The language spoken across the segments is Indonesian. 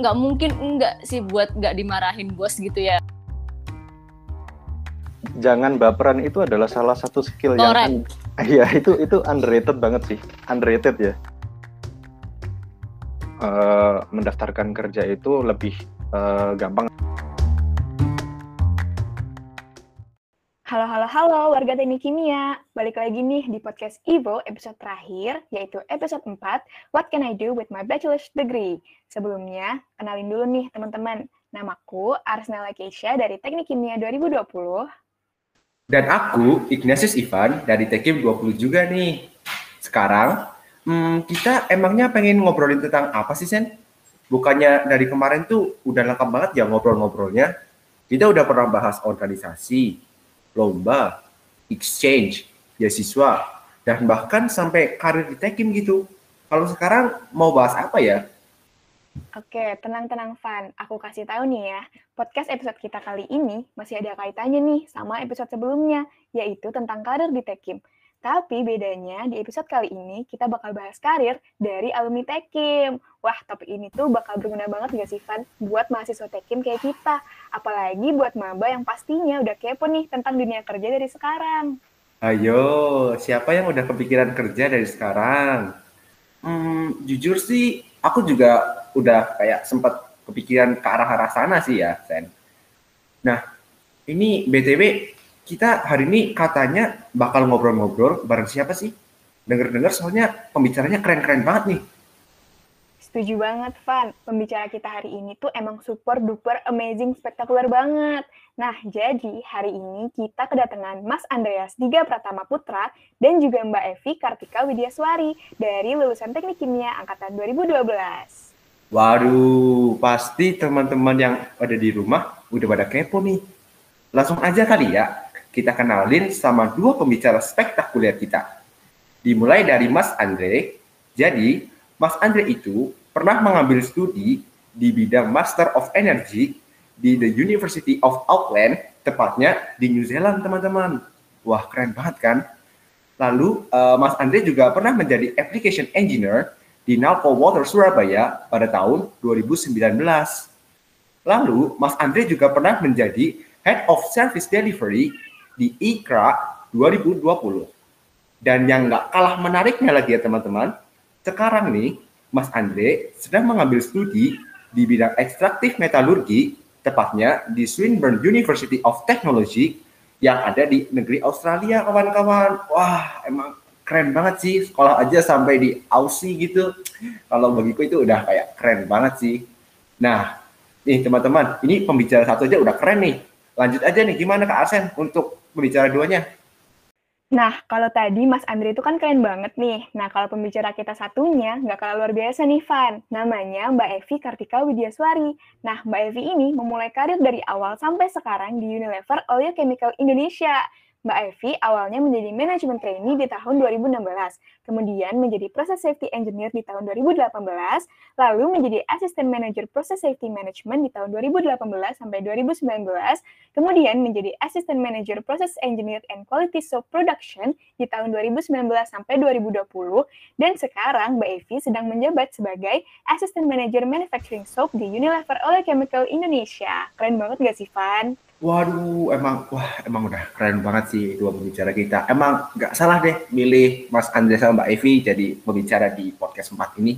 nggak mungkin enggak sih buat nggak dimarahin bos gitu ya. Jangan baperan itu adalah salah satu skill yang iya itu itu underrated banget sih. Underrated ya. Uh, mendaftarkan kerja itu lebih uh, gampang Halo, halo, halo warga teknik kimia. Balik lagi nih di podcast Ivo episode terakhir, yaitu episode 4, What Can I Do With My Bachelor's Degree? Sebelumnya, kenalin dulu nih teman-teman. Namaku Arsnella Keisha dari Teknik Kimia 2020. Dan aku Ignatius Ivan dari Tekim 20 juga nih. Sekarang, hmm, kita emangnya pengen ngobrolin tentang apa sih, Sen? Bukannya dari kemarin tuh udah lengkap banget ya ngobrol-ngobrolnya. Kita udah pernah bahas organisasi, lomba, exchange, beasiswa, dan bahkan sampai karir di Tekim gitu. Kalau sekarang mau bahas apa ya? Oke, tenang-tenang Van. Aku kasih tahu nih ya, podcast episode kita kali ini masih ada kaitannya nih sama episode sebelumnya, yaitu tentang karir di Tekim. Tapi bedanya di episode kali ini kita bakal bahas karir dari alumni Tekim. Wah, topik ini tuh bakal berguna banget gak sih, Van? Buat mahasiswa Tekim kayak kita. Apalagi buat maba yang pastinya udah kepo nih tentang dunia kerja dari sekarang. Ayo, siapa yang udah kepikiran kerja dari sekarang? Hmm, jujur sih, aku juga udah kayak sempat kepikiran ke arah-arah sana sih ya, Sen. Nah, ini BTW kita hari ini katanya bakal ngobrol-ngobrol bareng siapa sih? Dengar-dengar soalnya pembicaranya keren-keren banget nih. Setuju banget, Van. Pembicara kita hari ini tuh emang super duper amazing spektakuler banget. Nah, jadi hari ini kita kedatangan Mas Andreas Diga Pratama Putra dan juga Mbak Evi Kartika Widyaswari dari lulusan Teknik Kimia angkatan 2012. Waduh, pasti teman-teman yang ada di rumah udah pada kepo nih. Langsung aja kali ya, kita kenalin sama dua pembicara spektakuler kita. Dimulai dari Mas Andre. Jadi, Mas Andre itu pernah mengambil studi di bidang Master of Energy di The University of Auckland, tepatnya di New Zealand, teman-teman. Wah, keren banget kan? Lalu, uh, Mas Andre juga pernah menjadi Application Engineer di Nalco Water Surabaya pada tahun 2019. Lalu, Mas Andre juga pernah menjadi Head of Service Delivery di IKRA 2020. Dan yang nggak kalah menariknya lagi ya teman-teman, sekarang nih Mas Andre sedang mengambil studi di bidang ekstraktif metalurgi, tepatnya di Swinburne University of Technology yang ada di negeri Australia, kawan-kawan. Wah, emang keren banget sih sekolah aja sampai di Aussie gitu. Kalau bagiku itu udah kayak keren banget sih. Nah, nih teman-teman, ini pembicara satu aja udah keren nih. Lanjut aja nih, gimana Kak Arsen untuk pembicara duanya. Nah, kalau tadi Mas Andre itu kan keren banget nih. Nah, kalau pembicara kita satunya nggak kalah luar biasa nih, Van. Namanya Mbak Evi Kartika Widyaswari. Nah, Mbak Evi ini memulai karir dari awal sampai sekarang di Unilever Oil Chemical Indonesia. Mbak Evi awalnya menjadi manajemen trainee di tahun 2016, kemudian menjadi process safety engineer di tahun 2018, lalu menjadi assistant manager process safety management di tahun 2018 sampai 2019, kemudian menjadi assistant manager process engineer and quality soap production di tahun 2019 sampai 2020, dan sekarang Mbak Evi sedang menjabat sebagai assistant manager manufacturing soap di Unilever Oil Chemical Indonesia. Keren banget gak sih, Van? Waduh, emang wah emang udah keren banget sih dua pembicara kita. Emang nggak salah deh milih Mas Andre sama Mbak Evi jadi pembicara di podcast 4 ini.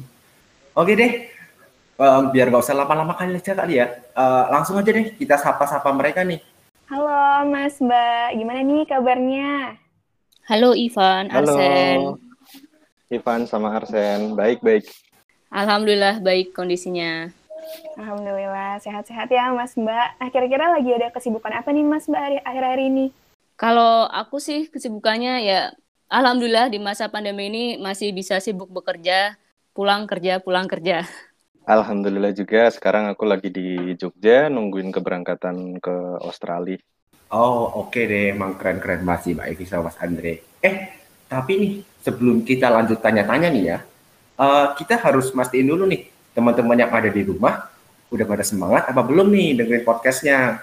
Oke deh, um, biar nggak usah lama-lama kali aja kali ya. Uh, langsung aja deh kita sapa-sapa mereka nih. Halo Mas Mbak, gimana nih kabarnya? Halo Ivan, Halo. Arsen. Ivan sama Arsen, baik-baik. Alhamdulillah baik kondisinya. Alhamdulillah sehat-sehat ya Mas Mbak. Nah kira-kira lagi ada kesibukan apa nih Mas Mbak akhir-akhir ini? Kalau aku sih kesibukannya ya Alhamdulillah di masa pandemi ini masih bisa sibuk bekerja, pulang kerja, pulang kerja. Alhamdulillah juga sekarang aku lagi di Jogja nungguin keberangkatan ke Australia. Oh oke okay deh, emang keren-keren masih Mbak Evi sama Mas Andre. Eh tapi nih sebelum kita lanjut tanya-tanya nih ya, uh, kita harus mastiin dulu nih teman-teman yang ada di rumah udah pada semangat apa belum nih dengerin podcastnya?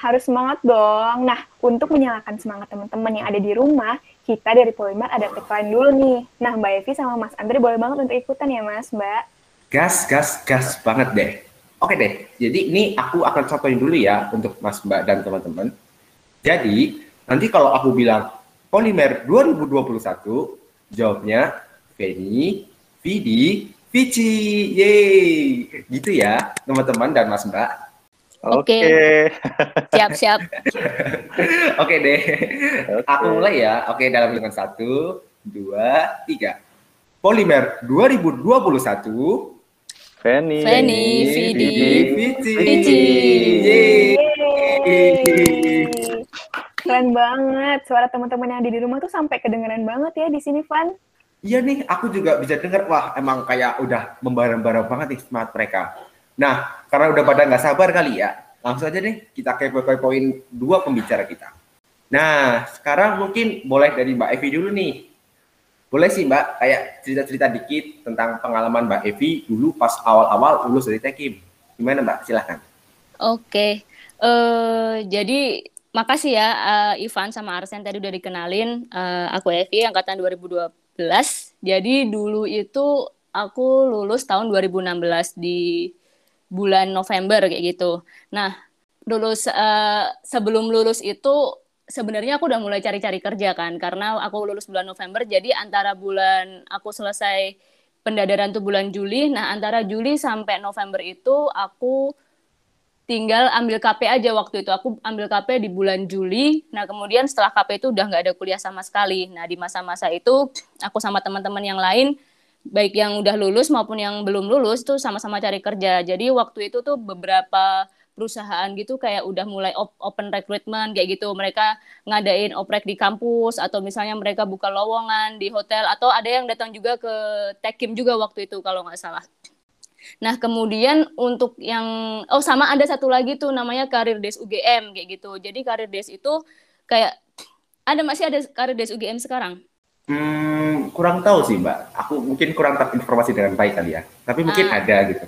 Harus semangat dong. Nah, untuk menyalakan semangat teman-teman yang ada di rumah, kita dari Polymer ada tagline dulu nih. Nah, Mbak Evi sama Mas Andre boleh banget untuk ikutan ya, Mas, Mbak. Gas, gas, gas banget deh. Oke deh, jadi ini aku akan contohin dulu ya untuk Mas Mbak dan teman-teman. Jadi, nanti kalau aku bilang Polimer 2021, jawabnya Feni, Vidi, Vici. Yeay. Gitu ya, teman-teman dan Mas Mbak. Oke. siap, siap. Oke deh. Okay. Aku mulai ya. Oke, dalam hitungan satu, dua, tiga. Polimer 2021 Feni. Feni, Vidi, Vici. Keren banget. Suara teman-teman yang ada di rumah tuh sampai kedengeran banget ya di sini, Van. Iya nih, aku juga bisa dengar. Wah, emang kayak udah membara-bara banget nih semangat mereka. Nah, karena udah pada nggak sabar kali ya, langsung aja nih kita kepo-kepoin dua pembicara kita. Nah, sekarang mungkin boleh dari Mbak Evi dulu nih. Boleh sih Mbak, kayak cerita-cerita dikit tentang pengalaman Mbak Evi dulu pas awal-awal lulus dari Tekim. Gimana Mbak? Silahkan. Oke, uh, jadi makasih ya uh, Ivan sama Arsen tadi udah dikenalin. Uh, aku Evi, angkatan 2012. Jadi dulu itu aku lulus tahun 2016 di bulan November kayak gitu. Nah, lulus uh, sebelum lulus itu sebenarnya aku udah mulai cari-cari kerja kan karena aku lulus bulan November jadi antara bulan aku selesai pendadaran tuh bulan Juli nah antara Juli sampai November itu aku tinggal ambil KP aja waktu itu. Aku ambil KP di bulan Juli. Nah kemudian setelah KP itu udah nggak ada kuliah sama sekali. Nah di masa-masa itu aku sama teman-teman yang lain baik yang udah lulus maupun yang belum lulus tuh sama-sama cari kerja. Jadi waktu itu tuh beberapa perusahaan gitu kayak udah mulai op open recruitment kayak gitu. Mereka ngadain oprek di kampus atau misalnya mereka buka lowongan di hotel atau ada yang datang juga ke Tekim juga waktu itu kalau nggak salah. Nah kemudian untuk yang oh sama ada satu lagi tuh namanya karir des UGM kayak gitu. Jadi karir des itu kayak ada masih ada karir des UGM sekarang? Hmm, kurang tahu sih mbak. Aku mungkin kurang terinformasi dengan baik kali ya. Tapi mungkin ah. ada gitu.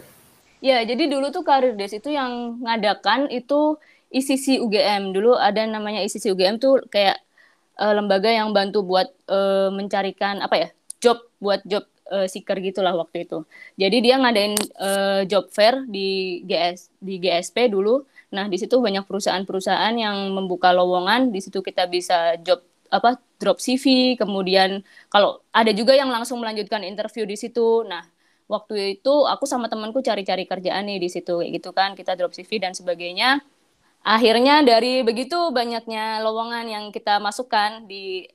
Ya, jadi dulu tuh Karir Des itu yang ngadakan itu ICC UGM. Dulu ada namanya ICC UGM tuh kayak uh, lembaga yang bantu buat uh, mencarikan apa ya? job buat job uh, seeker gitulah waktu itu. Jadi dia ngadain uh, job fair di GS di GSP dulu. Nah, di situ banyak perusahaan-perusahaan yang membuka lowongan, di situ kita bisa job apa drop CV, kemudian kalau ada juga yang langsung melanjutkan interview di situ. Nah, waktu itu aku sama temanku cari-cari kerjaan nih di situ kayak gitu kan kita drop CV dan sebagainya akhirnya dari begitu banyaknya lowongan yang kita masukkan di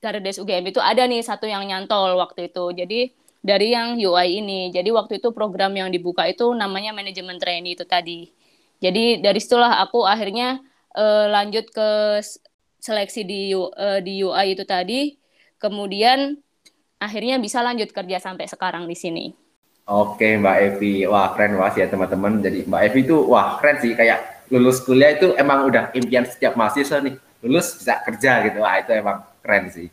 Karedes UGM itu ada nih satu yang nyantol waktu itu. Jadi dari yang UI ini. Jadi waktu itu program yang dibuka itu namanya manajemen training itu tadi. Jadi dari situlah aku akhirnya uh, lanjut ke seleksi di uh, di UI itu tadi. Kemudian akhirnya bisa lanjut kerja sampai sekarang di sini. Oke Mbak Evi, wah keren banget ya teman-teman. Jadi Mbak Evi itu wah keren sih. Kayak lulus kuliah itu emang udah impian setiap mahasiswa nih. Lulus bisa kerja gitu, wah itu emang keren sih.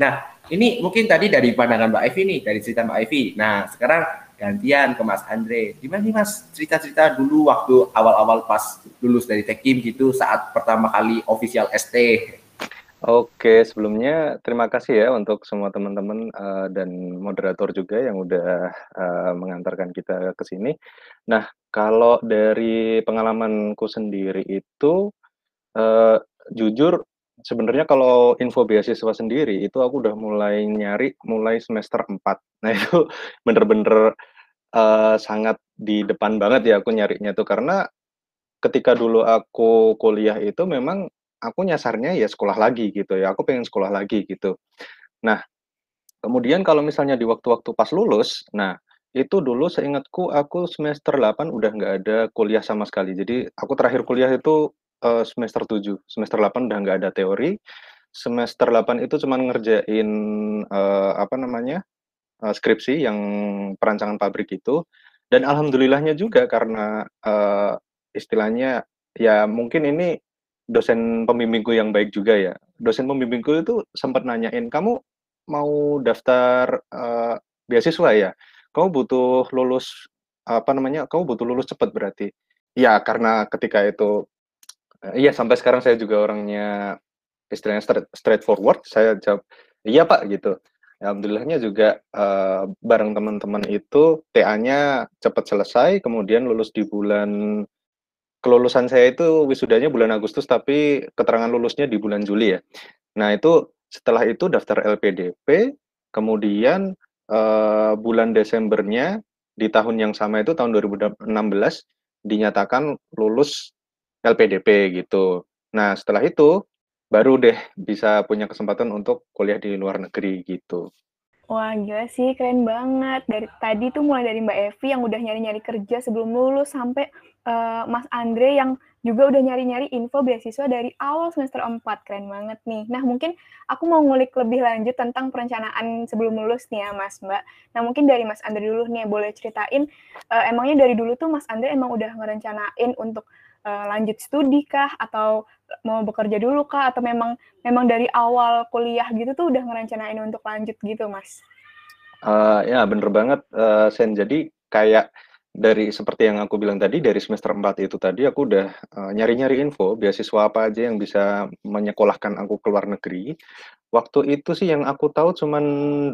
Nah ini mungkin tadi dari pandangan Mbak Evi nih, dari cerita Mbak Evi. Nah sekarang gantian ke Mas Andre. Gimana nih Mas cerita-cerita dulu waktu awal-awal pas lulus dari Tekim gitu saat pertama kali official ST Oke, sebelumnya terima kasih ya untuk semua teman-teman uh, dan moderator juga yang udah uh, mengantarkan kita ke sini. Nah, kalau dari pengalamanku sendiri itu uh, jujur sebenarnya kalau info beasiswa sendiri itu aku udah mulai nyari mulai semester 4. Nah, itu bener-bener uh, sangat di depan banget ya aku nyarinya tuh karena ketika dulu aku kuliah itu memang aku nyasarnya ya sekolah lagi gitu ya, aku pengen sekolah lagi gitu. Nah, kemudian kalau misalnya di waktu-waktu pas lulus, nah itu dulu seingatku aku semester 8 udah nggak ada kuliah sama sekali. Jadi aku terakhir kuliah itu uh, semester 7, semester 8 udah nggak ada teori. Semester 8 itu cuma ngerjain uh, apa namanya? Uh, skripsi yang perancangan pabrik itu dan alhamdulillahnya juga karena uh, istilahnya ya mungkin ini dosen pembimbingku yang baik juga ya. Dosen pembimbingku itu sempat nanyain, kamu mau daftar uh, beasiswa ya? Kamu butuh lulus apa namanya? Kamu butuh lulus cepat berarti. Ya karena ketika itu, uh, iya sampai sekarang saya juga orangnya istilahnya straight, straightforward. Saya jawab, iya pak gitu. Alhamdulillahnya juga uh, bareng teman-teman itu TA-nya cepat selesai, kemudian lulus di bulan kelulusan saya itu wisudanya bulan Agustus, tapi keterangan lulusnya di bulan Juli ya. Nah itu setelah itu daftar LPDP, kemudian uh, bulan Desembernya di tahun yang sama itu tahun 2016 dinyatakan lulus LPDP gitu. Nah setelah itu baru deh bisa punya kesempatan untuk kuliah di luar negeri gitu. Wah, gila sih, keren banget. Dari tadi tuh mulai dari Mbak Evi yang udah nyari-nyari kerja sebelum lulus sampai uh, Mas Andre yang juga udah nyari-nyari info beasiswa dari awal semester 4. Keren banget nih. Nah, mungkin aku mau ngulik lebih lanjut tentang perencanaan sebelum lulus nih ya, Mas Mbak. Nah, mungkin dari Mas Andre dulu nih, boleh ceritain, uh, emangnya dari dulu tuh Mas Andre emang udah ngerencanain untuk uh, lanjut studi kah? Atau mau bekerja dulu kah? Atau memang memang dari awal kuliah gitu tuh udah ngerencanain untuk lanjut gitu mas? Uh, ya bener banget uh, Sen. Jadi kayak dari seperti yang aku bilang tadi dari semester 4 itu tadi aku udah nyari-nyari uh, info beasiswa apa aja yang bisa menyekolahkan aku ke luar negeri Waktu itu sih yang aku tahu cuman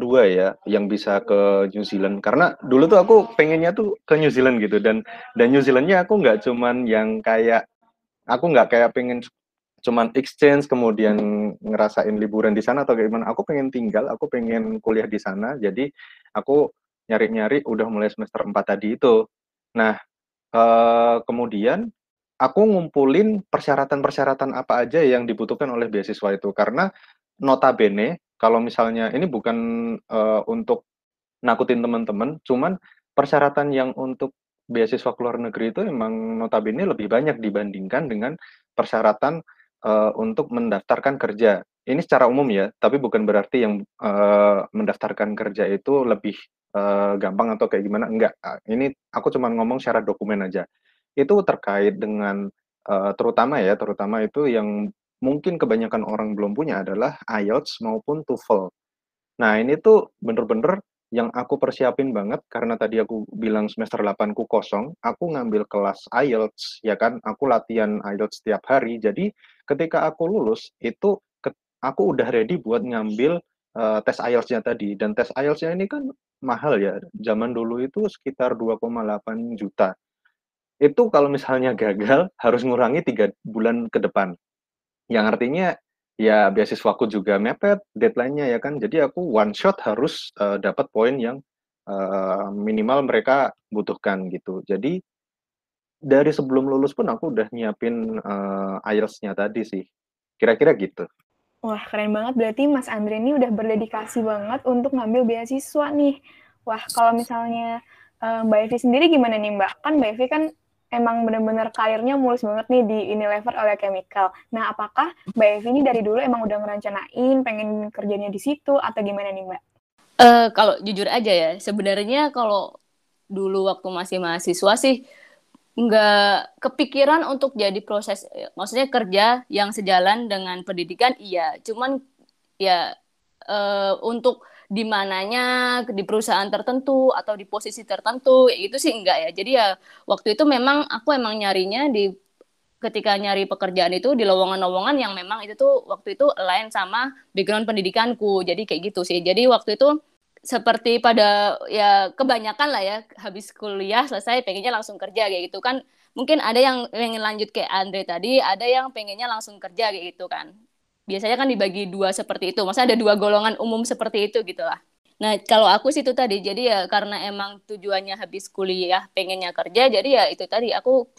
dua ya, yang bisa ke New Zealand. Karena dulu tuh aku pengennya tuh ke New Zealand gitu dan dan New Zealandnya aku nggak cuman yang kayak aku nggak kayak pengen cuman exchange kemudian ngerasain liburan di sana atau gimana. Aku pengen tinggal, aku pengen kuliah di sana. Jadi aku nyari-nyari udah mulai semester 4 tadi itu. Nah, eh, kemudian aku ngumpulin persyaratan-persyaratan apa aja yang dibutuhkan oleh beasiswa itu karena notabene kalau misalnya ini bukan uh, untuk nakutin teman-teman, cuman persyaratan yang untuk beasiswa ke luar negeri itu emang notabene lebih banyak dibandingkan dengan persyaratan uh, untuk mendaftarkan kerja. Ini secara umum ya, tapi bukan berarti yang uh, mendaftarkan kerja itu lebih uh, gampang atau kayak gimana. Enggak, ini aku cuma ngomong syarat dokumen aja. Itu terkait dengan uh, terutama ya, terutama itu yang mungkin kebanyakan orang belum punya adalah IELTS maupun TOEFL. Nah, ini tuh bener-bener yang aku persiapin banget karena tadi aku bilang semester 8 ku kosong, aku ngambil kelas IELTS ya kan, aku latihan IELTS setiap hari. Jadi ketika aku lulus itu aku udah ready buat ngambil uh, tes IELTS-nya tadi dan tes IELTS-nya ini kan mahal ya. Zaman dulu itu sekitar 2,8 juta. Itu kalau misalnya gagal harus ngurangi tiga bulan ke depan. Yang artinya ya beasiswaku juga mepet deadline-nya ya kan. Jadi aku one shot harus uh, dapat poin yang uh, minimal mereka butuhkan gitu. Jadi dari sebelum lulus pun aku udah nyiapin uh, IELTS-nya tadi sih. Kira-kira gitu. Wah, keren banget. Berarti Mas Andre ini udah berdedikasi banget untuk ngambil beasiswa nih. Wah, kalau misalnya uh, Mbak Evi sendiri gimana nih Mbak? Kan Mbak Evi kan emang benar-benar karirnya mulus banget nih di Unilever oleh Chemical. Nah, apakah Mbak Evi ini dari dulu emang udah ngerencanain pengen kerjanya di situ atau gimana nih Mbak? Uh, kalau jujur aja ya, sebenarnya kalau dulu waktu masih mahasiswa sih nggak kepikiran untuk jadi proses, maksudnya kerja yang sejalan dengan pendidikan, iya. Cuman ya uh, untuk di mananya di perusahaan tertentu atau di posisi tertentu ya itu sih enggak ya. Jadi ya waktu itu memang aku emang nyarinya di ketika nyari pekerjaan itu di lowongan-lowongan yang memang itu tuh waktu itu lain sama background pendidikanku. Jadi kayak gitu sih. Jadi waktu itu seperti pada ya kebanyakan lah ya habis kuliah selesai pengennya langsung kerja kayak gitu kan. Mungkin ada yang pengen lanjut kayak Andre tadi ada yang pengennya langsung kerja kayak gitu kan biasanya kan dibagi dua seperti itu. Maksudnya ada dua golongan umum seperti itu gitu lah. Nah, kalau aku sih itu tadi, jadi ya karena emang tujuannya habis kuliah pengennya kerja, jadi ya itu tadi aku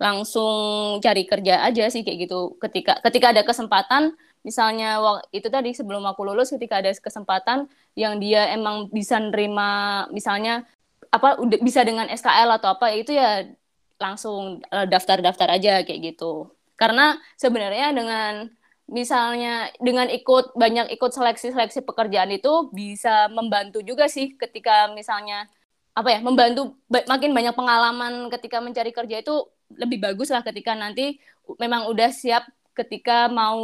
langsung cari kerja aja sih kayak gitu. Ketika ketika ada kesempatan, misalnya itu tadi sebelum aku lulus ketika ada kesempatan yang dia emang bisa nerima misalnya apa bisa dengan SKL atau apa itu ya langsung eh, daftar-daftar aja kayak gitu. Karena sebenarnya dengan misalnya dengan ikut banyak ikut seleksi-seleksi pekerjaan itu bisa membantu juga sih ketika misalnya apa ya membantu makin banyak pengalaman ketika mencari kerja itu lebih bagus lah ketika nanti memang udah siap ketika mau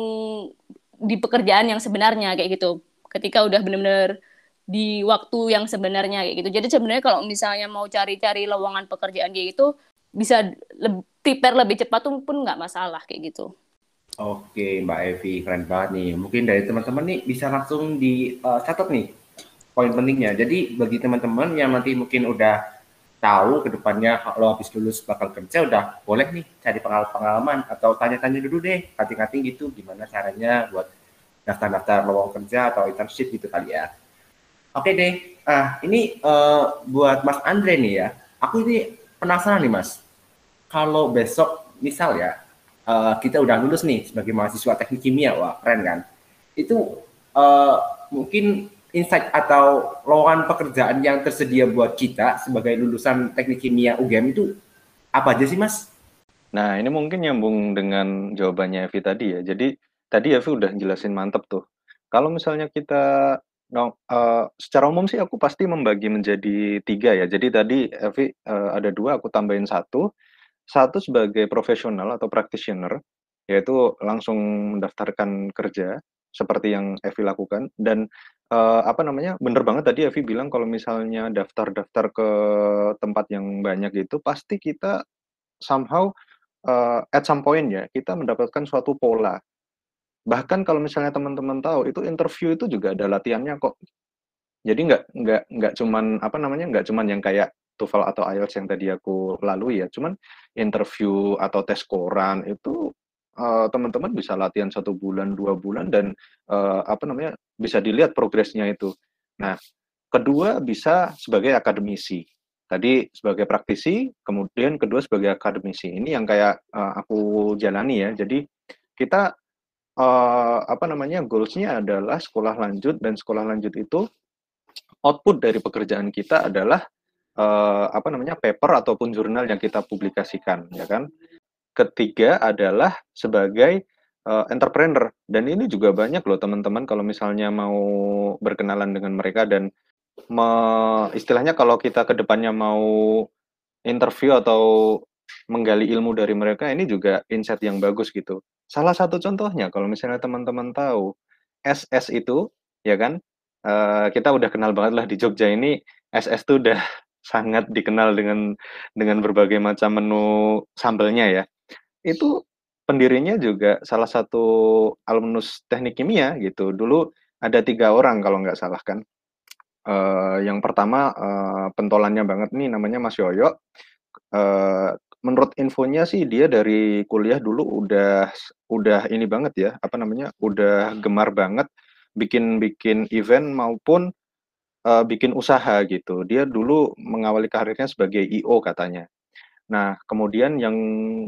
di pekerjaan yang sebenarnya kayak gitu. Ketika udah benar-benar di waktu yang sebenarnya kayak gitu. Jadi sebenarnya kalau misalnya mau cari-cari lowongan pekerjaan kayak gitu bisa lebih prepare lebih cepat pun nggak masalah kayak gitu Oke, Mbak Evi, keren banget nih. Mungkin dari teman-teman nih bisa langsung dicatat uh, nih poin pentingnya. Jadi bagi teman-teman yang nanti mungkin udah tahu ke depannya kalau habis lulus bakal kerja udah boleh nih cari pengalaman atau tanya-tanya dulu deh kating-kating gitu gimana caranya buat daftar-daftar lowongan kerja atau internship gitu kali ya. Oke deh, ah ini uh, buat Mas Andre nih ya. Aku ini penasaran nih Mas. Kalau besok misal ya uh, kita udah lulus nih sebagai mahasiswa teknik kimia, wah keren kan? Itu uh, mungkin insight atau lowongan pekerjaan yang tersedia buat kita sebagai lulusan teknik kimia UGM itu apa aja sih mas? Nah ini mungkin nyambung dengan jawabannya Evi tadi ya. Jadi tadi Evi udah jelasin mantep tuh. Kalau misalnya kita no, uh, secara umum sih aku pasti membagi menjadi tiga ya. Jadi tadi Evi uh, ada dua, aku tambahin satu. Satu sebagai profesional atau practitioner, yaitu langsung mendaftarkan kerja seperti yang Evi lakukan. Dan uh, apa namanya bener banget tadi Evi bilang kalau misalnya daftar-daftar ke tempat yang banyak gitu pasti kita somehow uh, at some point ya kita mendapatkan suatu pola. Bahkan kalau misalnya teman-teman tahu itu interview itu juga ada latihannya kok. Jadi nggak nggak nggak cuman apa namanya nggak cuman yang kayak TOEFL atau IELTS yang tadi aku lalui ya cuman interview atau tes koran itu uh, teman-teman bisa latihan satu bulan dua bulan dan uh, apa namanya bisa dilihat progresnya itu. Nah, kedua bisa sebagai akademisi. Tadi sebagai praktisi, kemudian kedua sebagai akademisi. Ini yang kayak uh, aku jalani ya. Jadi kita uh, apa namanya goalsnya adalah sekolah lanjut dan sekolah lanjut itu output dari pekerjaan kita adalah uh, apa namanya paper ataupun jurnal yang kita publikasikan, ya kan? ketiga adalah sebagai uh, entrepreneur dan ini juga banyak loh teman-teman kalau misalnya mau berkenalan dengan mereka dan me, istilahnya kalau kita ke depannya mau interview atau menggali ilmu dari mereka ini juga insight yang bagus gitu. Salah satu contohnya kalau misalnya teman-teman tahu SS itu ya kan uh, kita udah kenal banget lah di Jogja ini SS itu udah sangat dikenal dengan dengan berbagai macam menu sambelnya ya itu pendirinya juga salah satu alumnus teknik kimia gitu. Dulu ada tiga orang kalau nggak salah kan. Uh, yang pertama uh, pentolannya banget nih namanya Mas Yoyo. Uh, menurut infonya sih dia dari kuliah dulu udah udah ini banget ya apa namanya udah gemar banget bikin bikin event maupun uh, bikin usaha gitu. Dia dulu mengawali karirnya sebagai IO katanya. Nah, kemudian yang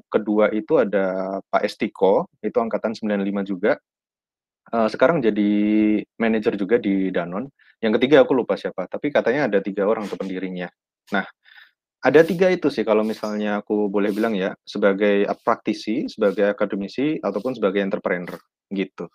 kedua itu ada Pak Estiko, itu angkatan 95 juga. Uh, sekarang jadi manajer juga di Danon. Yang ketiga aku lupa siapa, tapi katanya ada tiga orang tuh pendirinya. Nah, ada tiga itu sih kalau misalnya aku boleh bilang ya, sebagai praktisi, sebagai akademisi, ataupun sebagai entrepreneur, gitu.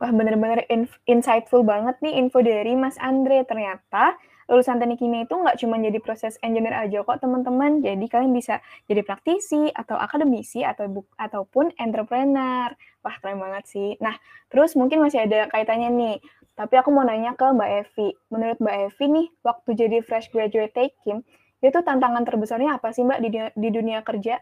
Wah, bener-bener insightful banget nih info dari Mas Andre. Ternyata lulusan teknik kimia itu nggak cuma jadi proses engineer aja kok teman-teman. Jadi kalian bisa jadi praktisi atau akademisi atau bu ataupun entrepreneur. Wah keren banget sih. Nah terus mungkin masih ada kaitannya nih. Tapi aku mau nanya ke Mbak Evi. Menurut Mbak Evi nih, waktu jadi fresh graduate Tekim, itu tantangan terbesarnya apa sih Mbak di, di dunia kerja?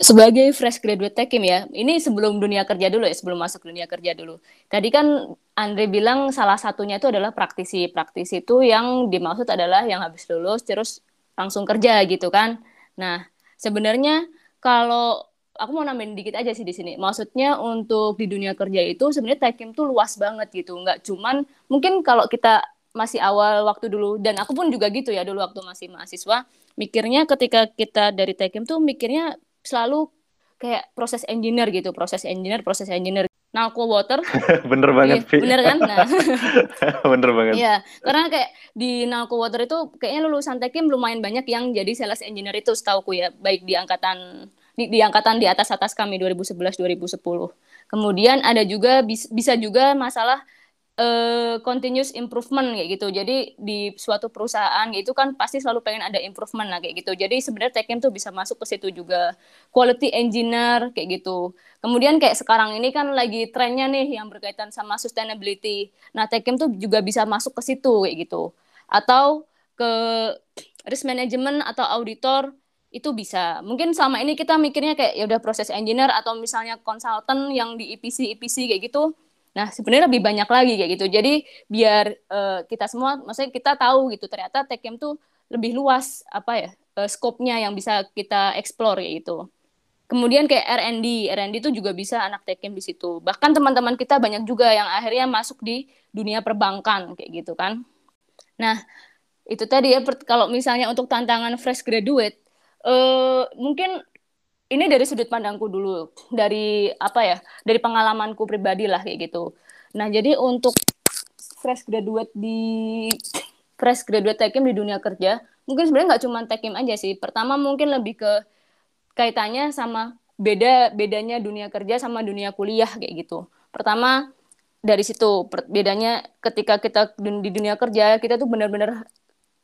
sebagai fresh graduate tekim ya, ini sebelum dunia kerja dulu ya, sebelum masuk dunia kerja dulu. Tadi kan Andre bilang salah satunya itu adalah praktisi. Praktisi itu yang dimaksud adalah yang habis lulus terus langsung kerja gitu kan. Nah, sebenarnya kalau aku mau nambahin dikit aja sih di sini. Maksudnya untuk di dunia kerja itu sebenarnya tekim tuh luas banget gitu. Nggak cuman mungkin kalau kita masih awal waktu dulu dan aku pun juga gitu ya dulu waktu masih mahasiswa mikirnya ketika kita dari tekim tuh mikirnya selalu kayak proses engineer gitu, proses engineer, proses engineer. Nalco water. bener banget, iya, Bener kan? Nah. bener banget. Iya, karena kayak di Nalco water itu kayaknya lulusan Tekim lumayan banyak yang jadi sales engineer itu setauku ya, baik di angkatan di, di angkatan di atas atas kami 2011 2010. Kemudian ada juga bisa juga masalah uh, continuous improvement kayak gitu. Jadi di suatu perusahaan itu kan pasti selalu pengen ada improvement lah kayak gitu. Jadi sebenarnya Tekem tuh bisa masuk ke situ juga. Quality engineer kayak gitu. Kemudian kayak sekarang ini kan lagi trennya nih yang berkaitan sama sustainability. Nah, Tekem tuh juga bisa masuk ke situ kayak gitu. Atau ke risk management atau auditor itu bisa. Mungkin selama ini kita mikirnya kayak ya udah proses engineer atau misalnya konsultan yang di EPC EPC kayak gitu Nah, sebenarnya lebih banyak lagi kayak gitu. Jadi biar uh, kita semua, maksudnya kita tahu gitu, ternyata Tekem tuh lebih luas apa ya uh, skopnya yang bisa kita explore kayak gitu. Kemudian kayak R&D, R&D itu juga bisa anak Tekem di situ. Bahkan teman-teman kita banyak juga yang akhirnya masuk di dunia perbankan kayak gitu kan. Nah, itu tadi ya kalau misalnya untuk tantangan fresh graduate, uh, mungkin ini dari sudut pandangku dulu, dari apa ya, dari pengalamanku pribadi lah kayak gitu. Nah, jadi untuk fresh graduate di fresh graduate tekim di dunia kerja, mungkin sebenarnya nggak cuma tekim aja sih. Pertama mungkin lebih ke kaitannya sama beda bedanya dunia kerja sama dunia kuliah kayak gitu. Pertama dari situ bedanya ketika kita di dunia kerja kita tuh benar-benar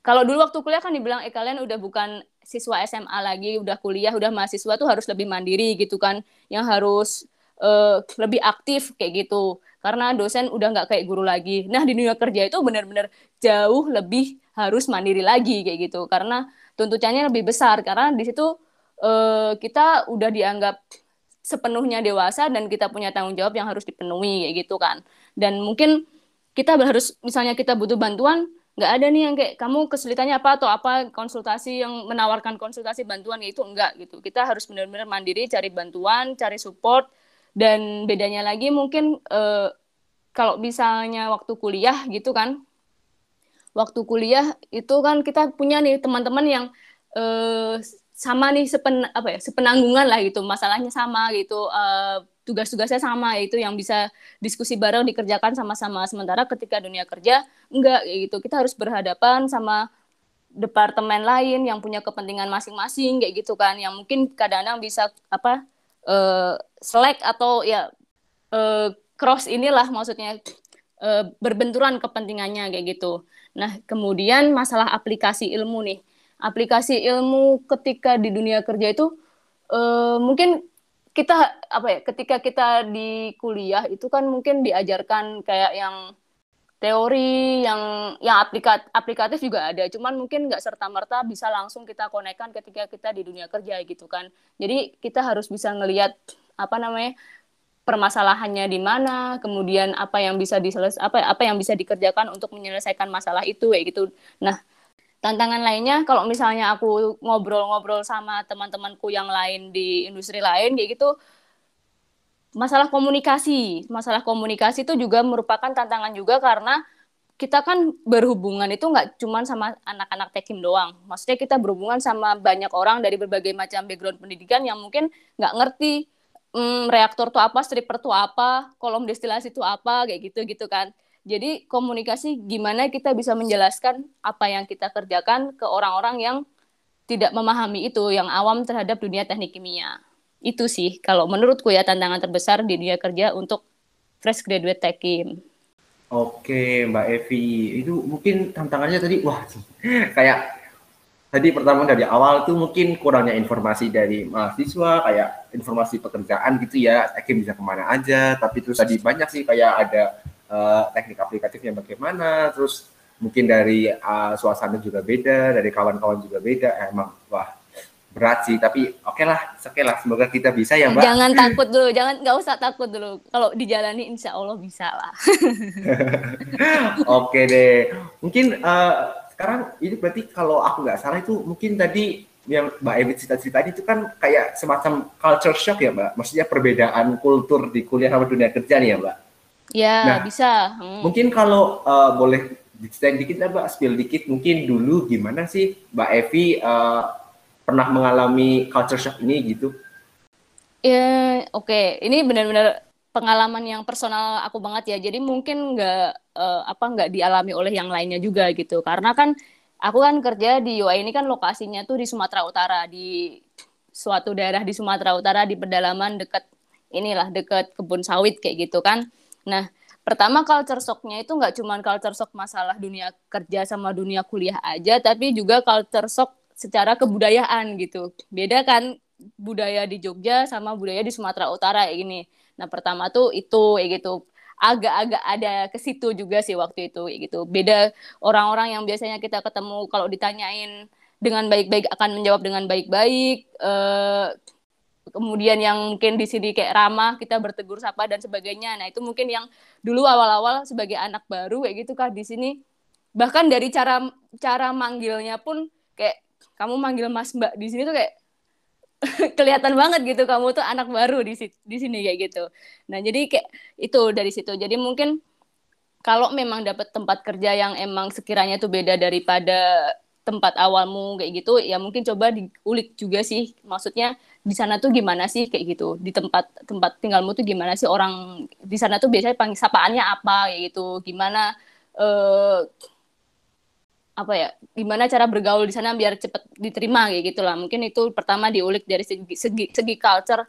kalau dulu waktu kuliah kan dibilang eh kalian udah bukan siswa SMA lagi, udah kuliah, udah mahasiswa tuh harus lebih mandiri gitu kan, yang harus uh, lebih aktif kayak gitu. Karena dosen udah nggak kayak guru lagi. Nah di dunia kerja itu benar-benar jauh lebih harus mandiri lagi kayak gitu. Karena tuntutannya lebih besar. Karena di situ uh, kita udah dianggap sepenuhnya dewasa dan kita punya tanggung jawab yang harus dipenuhi kayak gitu kan. Dan mungkin kita harus misalnya kita butuh bantuan nggak ada nih yang kayak kamu kesulitannya apa atau apa? Konsultasi yang menawarkan konsultasi bantuan itu enggak gitu. Kita harus benar-benar mandiri cari bantuan cari support. Dan bedanya lagi mungkin eh, kalau misalnya waktu kuliah gitu kan waktu kuliah itu kan kita punya nih teman-teman yang eh, sama nih sepen apa ya sepenanggungan lah gitu. Masalahnya sama gitu eh, tugas-tugasnya sama yaitu yang bisa diskusi bareng dikerjakan sama-sama. Sementara ketika dunia kerja enggak gitu. Kita harus berhadapan sama departemen lain yang punya kepentingan masing-masing kayak gitu kan. Yang mungkin kadang-kadang bisa apa uh, selek atau ya uh, cross inilah maksudnya uh, berbenturan kepentingannya kayak gitu. Nah kemudian masalah aplikasi ilmu nih. Aplikasi ilmu ketika di dunia kerja itu uh, mungkin kita apa ya ketika kita di kuliah itu kan mungkin diajarkan kayak yang teori yang yang aplikat aplikatif juga ada. Cuman mungkin nggak serta merta bisa langsung kita konekkan ketika kita di dunia kerja gitu kan. Jadi kita harus bisa ngelihat apa namanya permasalahannya di mana kemudian apa yang bisa diseles apa apa yang bisa dikerjakan untuk menyelesaikan masalah itu kayak gitu. Nah tantangan lainnya kalau misalnya aku ngobrol-ngobrol sama teman-temanku yang lain di industri lain kayak gitu masalah komunikasi. Masalah komunikasi itu juga merupakan tantangan juga karena kita kan berhubungan itu nggak cuma sama anak-anak tekim doang. Maksudnya kita berhubungan sama banyak orang dari berbagai macam background pendidikan yang mungkin nggak ngerti hmm, reaktor itu apa stripper itu apa kolom destilasi itu apa kayak gitu gitu kan jadi komunikasi gimana kita bisa menjelaskan apa yang kita kerjakan ke orang-orang yang tidak memahami itu, yang awam terhadap dunia teknik kimia. Itu sih kalau menurutku ya tantangan terbesar di dunia kerja untuk fresh graduate tekim. Oke, Mbak Evi, itu mungkin tantangannya tadi wah kayak tadi pertama dari awal tuh mungkin kurangnya informasi dari mahasiswa kayak informasi pekerjaan gitu ya, tekim bisa ke mana aja, tapi terus tadi banyak sih kayak ada uh, teknik aplikatifnya bagaimana, terus mungkin dari uh, suasana juga beda, dari kawan-kawan juga beda. Eh, emang wah berat sih, tapi oke okay lah, oke okay lah. Semoga kita bisa ya mbak. Jangan takut dulu, jangan nggak usah takut dulu. Kalau dijalani, insya Allah bisa lah. oke okay deh, mungkin uh, sekarang ini berarti kalau aku nggak salah itu mungkin tadi yang Mbak Evi cerita-cerita itu kan kayak semacam culture shock ya Mbak, maksudnya perbedaan kultur di kuliah sama dunia kerja nih ya Mbak. Ya, nah, bisa. Hmm. Mungkin kalau uh, boleh diceritain dikit ya Mbak, spill dikit mungkin dulu gimana sih Mbak Evi uh, pernah mengalami culture shock ini gitu? Ya, oke. Okay. Ini benar-benar pengalaman yang personal aku banget ya. Jadi mungkin nggak uh, apa nggak dialami oleh yang lainnya juga gitu. Karena kan aku kan kerja di UI ini kan lokasinya tuh di Sumatera Utara di suatu daerah di Sumatera Utara di pedalaman dekat inilah dekat kebun sawit kayak gitu kan. Nah, pertama culture shock-nya itu nggak cuma culture shock masalah dunia kerja sama dunia kuliah aja, tapi juga culture shock secara kebudayaan gitu. Beda kan budaya di Jogja sama budaya di Sumatera Utara kayak gini. Nah, pertama tuh itu kayak gitu. Agak-agak ada ke situ juga sih waktu itu gitu. Beda orang-orang yang biasanya kita ketemu kalau ditanyain dengan baik-baik akan menjawab dengan baik-baik. Eh, kemudian yang mungkin di sini kayak ramah kita bertegur sapa dan sebagainya. Nah itu mungkin yang dulu awal-awal sebagai anak baru kayak gitu kah di sini. Bahkan dari cara cara manggilnya pun kayak kamu manggil mas mbak di sini tuh kayak kelihatan banget gitu kamu tuh anak baru di di sini kayak gitu. Nah jadi kayak itu dari situ. Jadi mungkin kalau memang dapat tempat kerja yang emang sekiranya tuh beda daripada tempat awalmu kayak gitu ya mungkin coba diulik juga sih. Maksudnya di sana tuh gimana sih? Kayak gitu. Di tempat tempat tinggalmu tuh gimana sih? Orang di sana tuh biasanya panggil sapaannya apa? Kayak gitu. Gimana eh, apa ya? Gimana cara bergaul di sana biar cepet diterima? Kayak gitulah. Mungkin itu pertama diulik dari segi segi, segi culture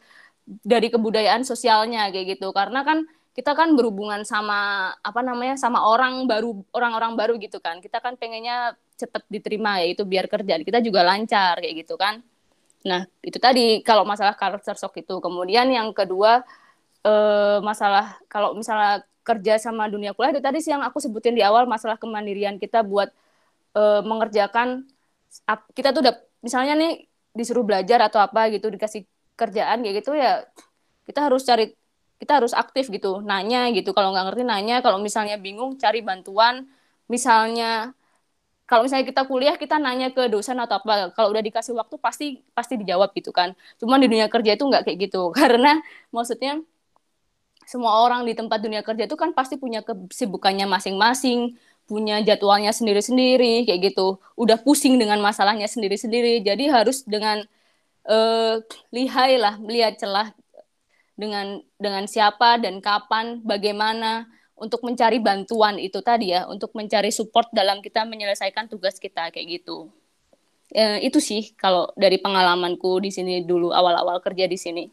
dari kebudayaan sosialnya. Kayak gitu. Karena kan kita kan berhubungan sama apa namanya sama orang baru orang-orang baru gitu kan. Kita kan pengennya cepet diterima ya itu biar kerjaan kita juga lancar kayak gitu kan nah itu tadi kalau masalah culture shock itu. Kemudian yang kedua eh, masalah kalau misalnya kerja sama dunia kuliah itu tadi sih yang aku sebutin di awal masalah kemandirian kita buat eh, mengerjakan kita tuh udah misalnya nih disuruh belajar atau apa gitu dikasih kerjaan kayak gitu ya kita harus cari kita harus aktif gitu nanya gitu. Kalau nggak ngerti nanya. Kalau misalnya bingung cari bantuan. Misalnya kalau misalnya kita kuliah kita nanya ke dosen atau apa kalau udah dikasih waktu pasti pasti dijawab gitu kan. Cuman di dunia kerja itu nggak kayak gitu karena maksudnya semua orang di tempat dunia kerja itu kan pasti punya kesibukannya masing-masing punya jadwalnya sendiri-sendiri kayak gitu. Udah pusing dengan masalahnya sendiri-sendiri jadi harus dengan uh, lihai lah melihat celah dengan dengan siapa dan kapan, bagaimana untuk mencari bantuan itu tadi ya, untuk mencari support dalam kita menyelesaikan tugas kita kayak gitu. E, itu sih kalau dari pengalamanku di sini dulu awal-awal kerja di sini.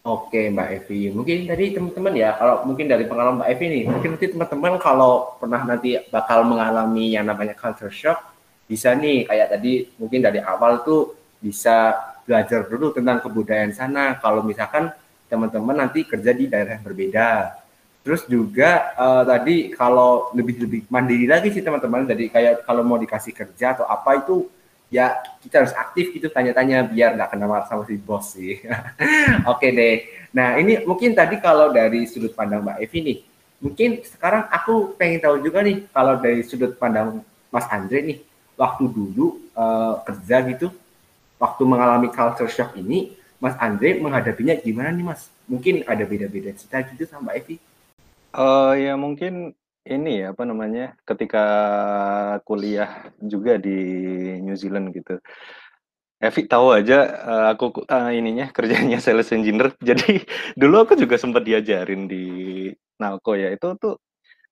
Oke Mbak Evi, mungkin tadi teman-teman ya, kalau mungkin dari pengalaman Mbak Evi nih, mungkin nanti teman-teman kalau pernah nanti bakal mengalami yang namanya culture shock, bisa nih kayak tadi mungkin dari awal tuh bisa belajar dulu tentang kebudayaan sana. Kalau misalkan teman-teman nanti kerja di daerah yang berbeda. Terus juga uh, tadi kalau lebih lebih mandiri lagi sih teman-teman, jadi kayak kalau mau dikasih kerja atau apa itu ya kita harus aktif gitu tanya-tanya biar nggak kena marah sama si bos sih. Oke deh. Nah ini mungkin tadi kalau dari sudut pandang Mbak Evi nih, mungkin sekarang aku pengen tahu juga nih kalau dari sudut pandang Mas Andre nih, waktu dulu uh, kerja gitu, waktu mengalami culture shock ini, Mas Andre menghadapinya gimana nih Mas? Mungkin ada beda-beda cerita gitu sama Mbak Evi? Uh, ya mungkin ini ya apa namanya ketika kuliah juga di New Zealand gitu. Evi tahu aja uh, aku uh, ininya kerjanya sales engineer. Jadi dulu aku juga sempat diajarin di Nalco ya itu tuh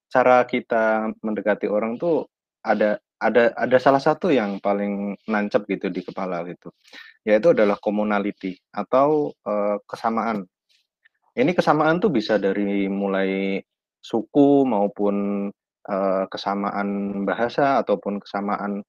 cara kita mendekati orang tuh ada ada ada salah satu yang paling nancep gitu di kepala gitu yaitu adalah commonality atau uh, kesamaan. Ini kesamaan tuh bisa dari mulai suku maupun uh, kesamaan bahasa ataupun kesamaan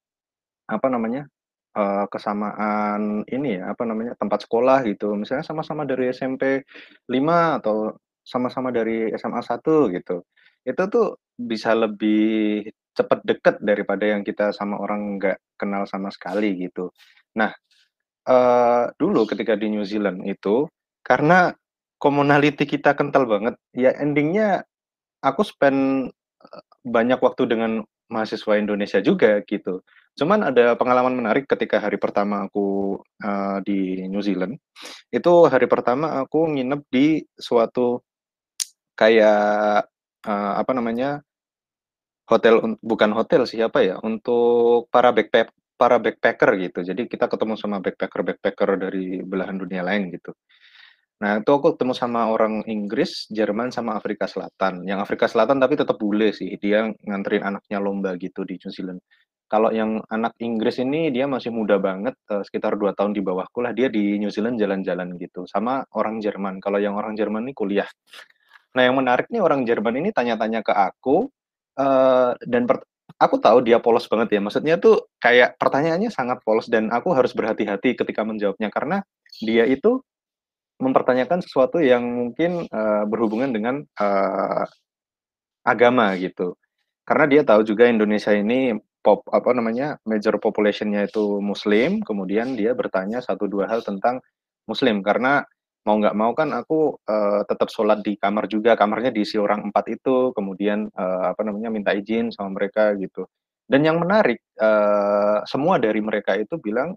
apa namanya uh, kesamaan ini ya apa namanya tempat sekolah gitu. Misalnya sama-sama dari SMP 5 atau sama-sama dari SMA 1 gitu. Itu tuh bisa lebih cepat deket daripada yang kita sama orang nggak kenal sama sekali gitu. Nah, uh, dulu ketika di New Zealand itu, karena komunaliti kita kental banget, ya endingnya aku spend, uh, banyak waktu dengan mahasiswa Indonesia juga gitu. Cuman ada pengalaman menarik ketika hari pertama aku, uh, di New Zealand, itu hari pertama aku nginep di suatu kayak, uh, apa namanya hotel bukan hotel sih, apa ya, untuk para backpack para backpacker gitu. Jadi kita ketemu sama backpacker-backpacker dari belahan dunia lain gitu. Nah, itu aku ketemu sama orang Inggris, Jerman, sama Afrika Selatan. Yang Afrika Selatan tapi tetap bule sih, dia nganterin anaknya lomba gitu di New Zealand. Kalau yang anak Inggris ini dia masih muda banget, uh, sekitar dua tahun di bawahku lah, dia di New Zealand jalan-jalan gitu, sama orang Jerman. Kalau yang orang Jerman ini kuliah. Nah, yang menarik nih orang Jerman ini tanya-tanya ke aku, uh, dan aku tahu dia polos banget ya. Maksudnya tuh kayak pertanyaannya sangat polos dan aku harus berhati-hati ketika menjawabnya karena dia itu mempertanyakan sesuatu yang mungkin uh, berhubungan dengan uh, agama gitu. Karena dia tahu juga Indonesia ini pop apa namanya major populationnya itu Muslim, kemudian dia bertanya satu dua hal tentang Muslim karena mau nggak mau kan aku uh, tetap sholat di kamar juga kamarnya diisi orang empat itu kemudian uh, apa namanya minta izin sama mereka gitu dan yang menarik uh, semua dari mereka itu bilang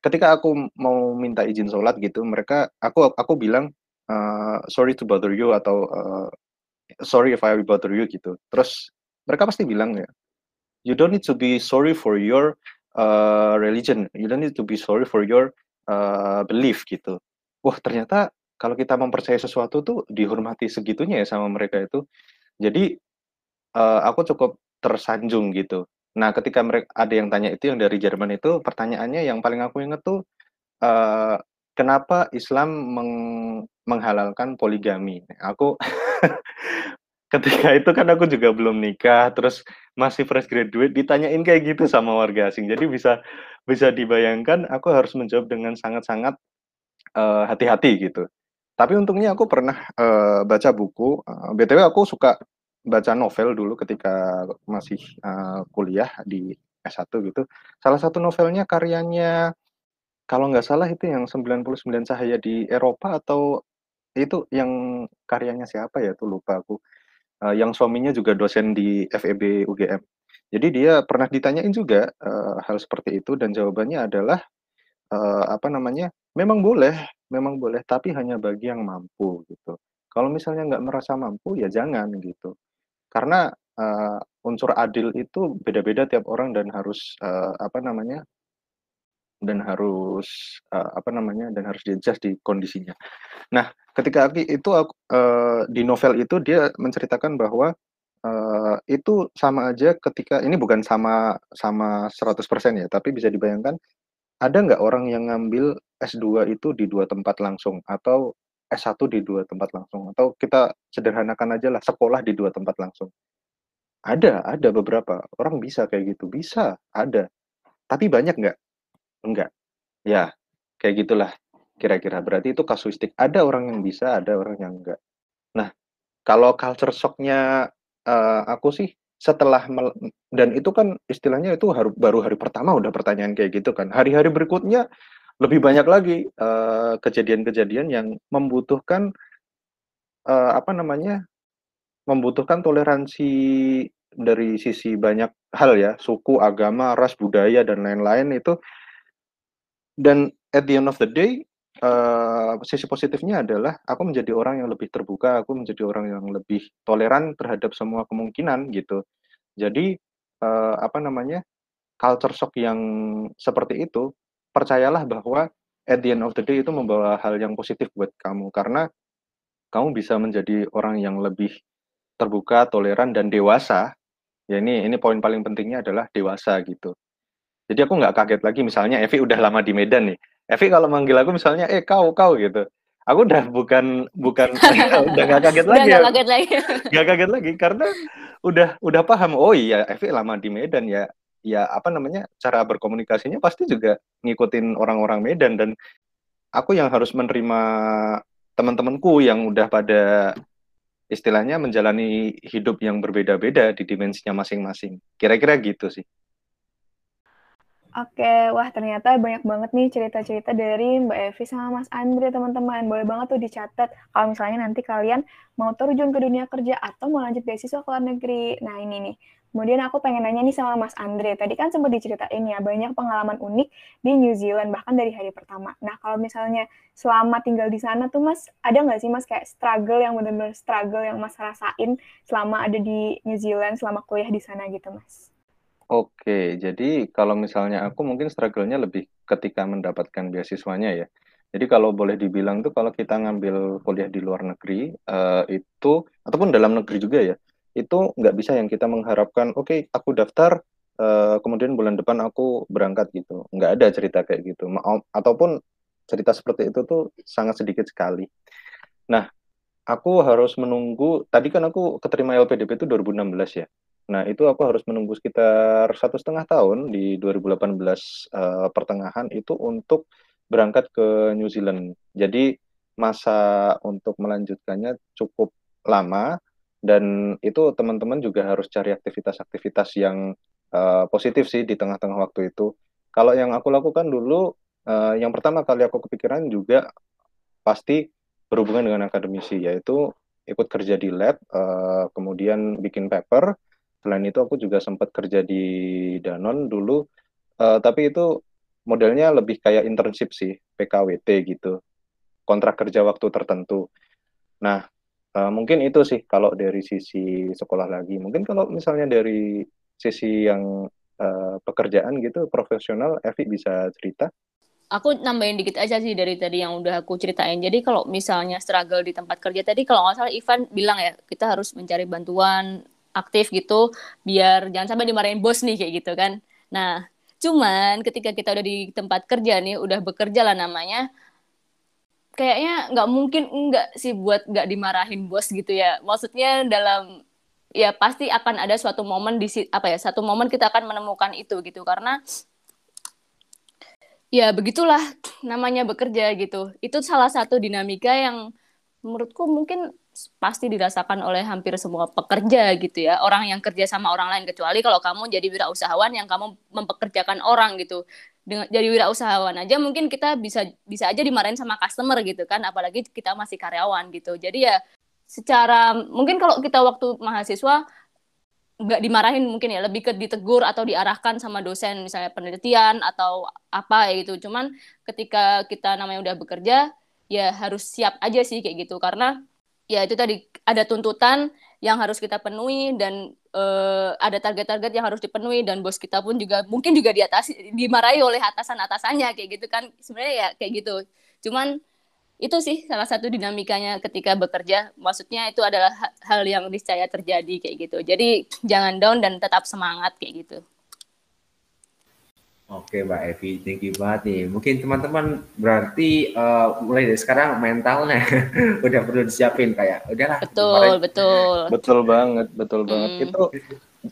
ketika aku mau minta izin sholat gitu mereka aku aku bilang uh, sorry to bother you atau uh, sorry if I bother you gitu terus mereka pasti bilang ya you don't need to be sorry for your uh, religion you don't need to be sorry for your uh, belief gitu wah ternyata kalau kita mempercayai sesuatu tuh dihormati segitunya ya sama mereka itu. Jadi uh, aku cukup tersanjung gitu. Nah, ketika mereka ada yang tanya itu yang dari Jerman itu, pertanyaannya yang paling aku inget tuh uh, kenapa Islam meng menghalalkan poligami? Aku ketika itu kan aku juga belum nikah, terus masih fresh graduate, ditanyain kayak gitu sama warga asing. Jadi bisa bisa dibayangkan aku harus menjawab dengan sangat-sangat hati hati-hati gitu. Tapi untungnya aku pernah uh, baca buku, uh, BTW aku suka baca novel dulu ketika masih uh, kuliah di S1 gitu. Salah satu novelnya karyanya kalau nggak salah itu yang 99 Cahaya di Eropa atau itu yang karyanya siapa ya tuh lupa aku. Uh, yang suaminya juga dosen di FEB UGM. Jadi dia pernah ditanyain juga uh, hal seperti itu dan jawabannya adalah uh, apa namanya memang boleh memang boleh tapi hanya bagi yang mampu gitu kalau misalnya nggak merasa mampu ya jangan gitu karena uh, unsur adil itu beda-beda tiap orang dan harus uh, apa namanya dan harus uh, apa namanya dan harus diadjust di kondisinya. Nah, ketika itu uh, di novel itu dia menceritakan bahwa uh, itu sama aja ketika ini bukan sama sama 100% ya, tapi bisa dibayangkan ada nggak orang yang ngambil S2 itu di dua tempat langsung atau S1 di dua tempat langsung atau kita sederhanakan aja lah sekolah di dua tempat langsung. Ada, ada beberapa orang bisa kayak gitu, bisa, ada. Tapi banyak nggak? Enggak. Ya, kayak gitulah kira-kira. Berarti itu kasuistik. Ada orang yang bisa, ada orang yang enggak. Nah, kalau culture shock-nya uh, aku sih setelah dan itu kan istilahnya itu baru hari pertama udah pertanyaan kayak gitu kan. Hari-hari berikutnya lebih banyak lagi kejadian kejadian-kejadian yang membutuhkan uh, apa namanya? membutuhkan toleransi dari sisi banyak hal ya, suku, agama, ras, budaya dan lain-lain itu dan at the end of the day uh, sisi positifnya adalah aku menjadi orang yang lebih terbuka, aku menjadi orang yang lebih toleran terhadap semua kemungkinan gitu. Jadi uh, apa namanya culture shock yang seperti itu percayalah bahwa at the end of the day itu membawa hal yang positif buat kamu karena kamu bisa menjadi orang yang lebih terbuka, toleran dan dewasa. Ya ini ini poin paling pentingnya adalah dewasa gitu. Jadi aku nggak kaget lagi misalnya Evi udah lama di Medan nih. Evi kalau manggil aku misalnya eh kau kau gitu. Aku udah bukan bukan udah gak kaget lagi. Udah gak kaget lagi. gak kaget lagi karena udah udah paham. Oh iya Evi lama di Medan ya. Ya apa namanya cara berkomunikasinya pasti juga ngikutin orang-orang Medan dan aku yang harus menerima teman-temanku yang udah pada istilahnya menjalani hidup yang berbeda-beda di dimensinya masing-masing. Kira-kira gitu sih. Oke, wah ternyata banyak banget nih cerita-cerita dari Mbak Evi sama Mas Andre, teman-teman. Boleh banget tuh dicatat kalau misalnya nanti kalian mau terjun ke dunia kerja atau mau lanjut beasiswa ke luar negeri. Nah ini nih, kemudian aku pengen nanya nih sama Mas Andre. Tadi kan sempat diceritain ya, banyak pengalaman unik di New Zealand, bahkan dari hari pertama. Nah kalau misalnya selama tinggal di sana tuh Mas, ada nggak sih Mas kayak struggle yang benar-benar struggle yang Mas rasain selama ada di New Zealand, selama kuliah di sana gitu Mas? Oke, jadi kalau misalnya aku mungkin struggle-nya lebih ketika mendapatkan beasiswanya ya. Jadi kalau boleh dibilang tuh kalau kita ngambil kuliah di luar negeri uh, itu ataupun dalam negeri juga ya, itu nggak bisa yang kita mengharapkan, oke okay, aku daftar, uh, kemudian bulan depan aku berangkat gitu. Nggak ada cerita kayak gitu. Ma ataupun cerita seperti itu tuh sangat sedikit sekali. Nah, aku harus menunggu. Tadi kan aku keterima LPDP itu 2016 ya. Nah, itu aku harus menunggu sekitar satu setengah tahun di 2018 uh, eh, pertengahan itu untuk berangkat ke New Zealand. Jadi masa untuk melanjutkannya cukup lama dan itu teman-teman juga harus cari aktivitas-aktivitas yang uh, positif sih di tengah-tengah waktu itu. Kalau yang aku lakukan dulu, uh, yang pertama kali aku kepikiran juga pasti berhubungan dengan akademisi, yaitu ikut kerja di lab, uh, kemudian bikin paper. Selain itu aku juga sempat kerja di Danon dulu, uh, tapi itu modelnya lebih kayak internship sih, PKWT gitu, kontrak kerja waktu tertentu. Nah, uh, mungkin itu sih kalau dari sisi sekolah lagi. Mungkin kalau misalnya dari sisi yang uh, pekerjaan gitu, profesional, Evi bisa cerita? aku nambahin dikit aja sih dari tadi yang udah aku ceritain. Jadi kalau misalnya struggle di tempat kerja tadi, kalau nggak salah Ivan bilang ya, kita harus mencari bantuan aktif gitu, biar jangan sampai dimarahin bos nih kayak gitu kan. Nah, cuman ketika kita udah di tempat kerja nih, udah bekerja lah namanya, kayaknya nggak mungkin enggak sih buat nggak dimarahin bos gitu ya. Maksudnya dalam ya pasti akan ada suatu momen di apa ya satu momen kita akan menemukan itu gitu karena ya begitulah namanya bekerja gitu. Itu salah satu dinamika yang menurutku mungkin pasti dirasakan oleh hampir semua pekerja gitu ya. Orang yang kerja sama orang lain kecuali kalau kamu jadi wirausahawan yang kamu mempekerjakan orang gitu. Dengan jadi wirausahawan aja mungkin kita bisa bisa aja dimarahin sama customer gitu kan, apalagi kita masih karyawan gitu. Jadi ya secara mungkin kalau kita waktu mahasiswa nggak dimarahin mungkin ya lebih ke ditegur atau diarahkan sama dosen misalnya penelitian atau apa ya gitu cuman ketika kita namanya udah bekerja ya harus siap aja sih kayak gitu karena ya itu tadi ada tuntutan yang harus kita penuhi dan uh, ada target-target yang harus dipenuhi dan bos kita pun juga mungkin juga di atas dimarahi oleh atasan-atasannya kayak gitu kan sebenarnya ya kayak gitu cuman itu sih salah satu dinamikanya ketika bekerja. Maksudnya itu adalah hal yang niscaya terjadi kayak gitu. Jadi jangan down dan tetap semangat kayak gitu. Oke Mbak Evi, thank you banget nih. Mungkin teman-teman berarti uh, mulai dari sekarang mentalnya udah perlu disiapin kayak udahlah. Betul, kemarin. betul. Betul banget, betul hmm. banget. Itu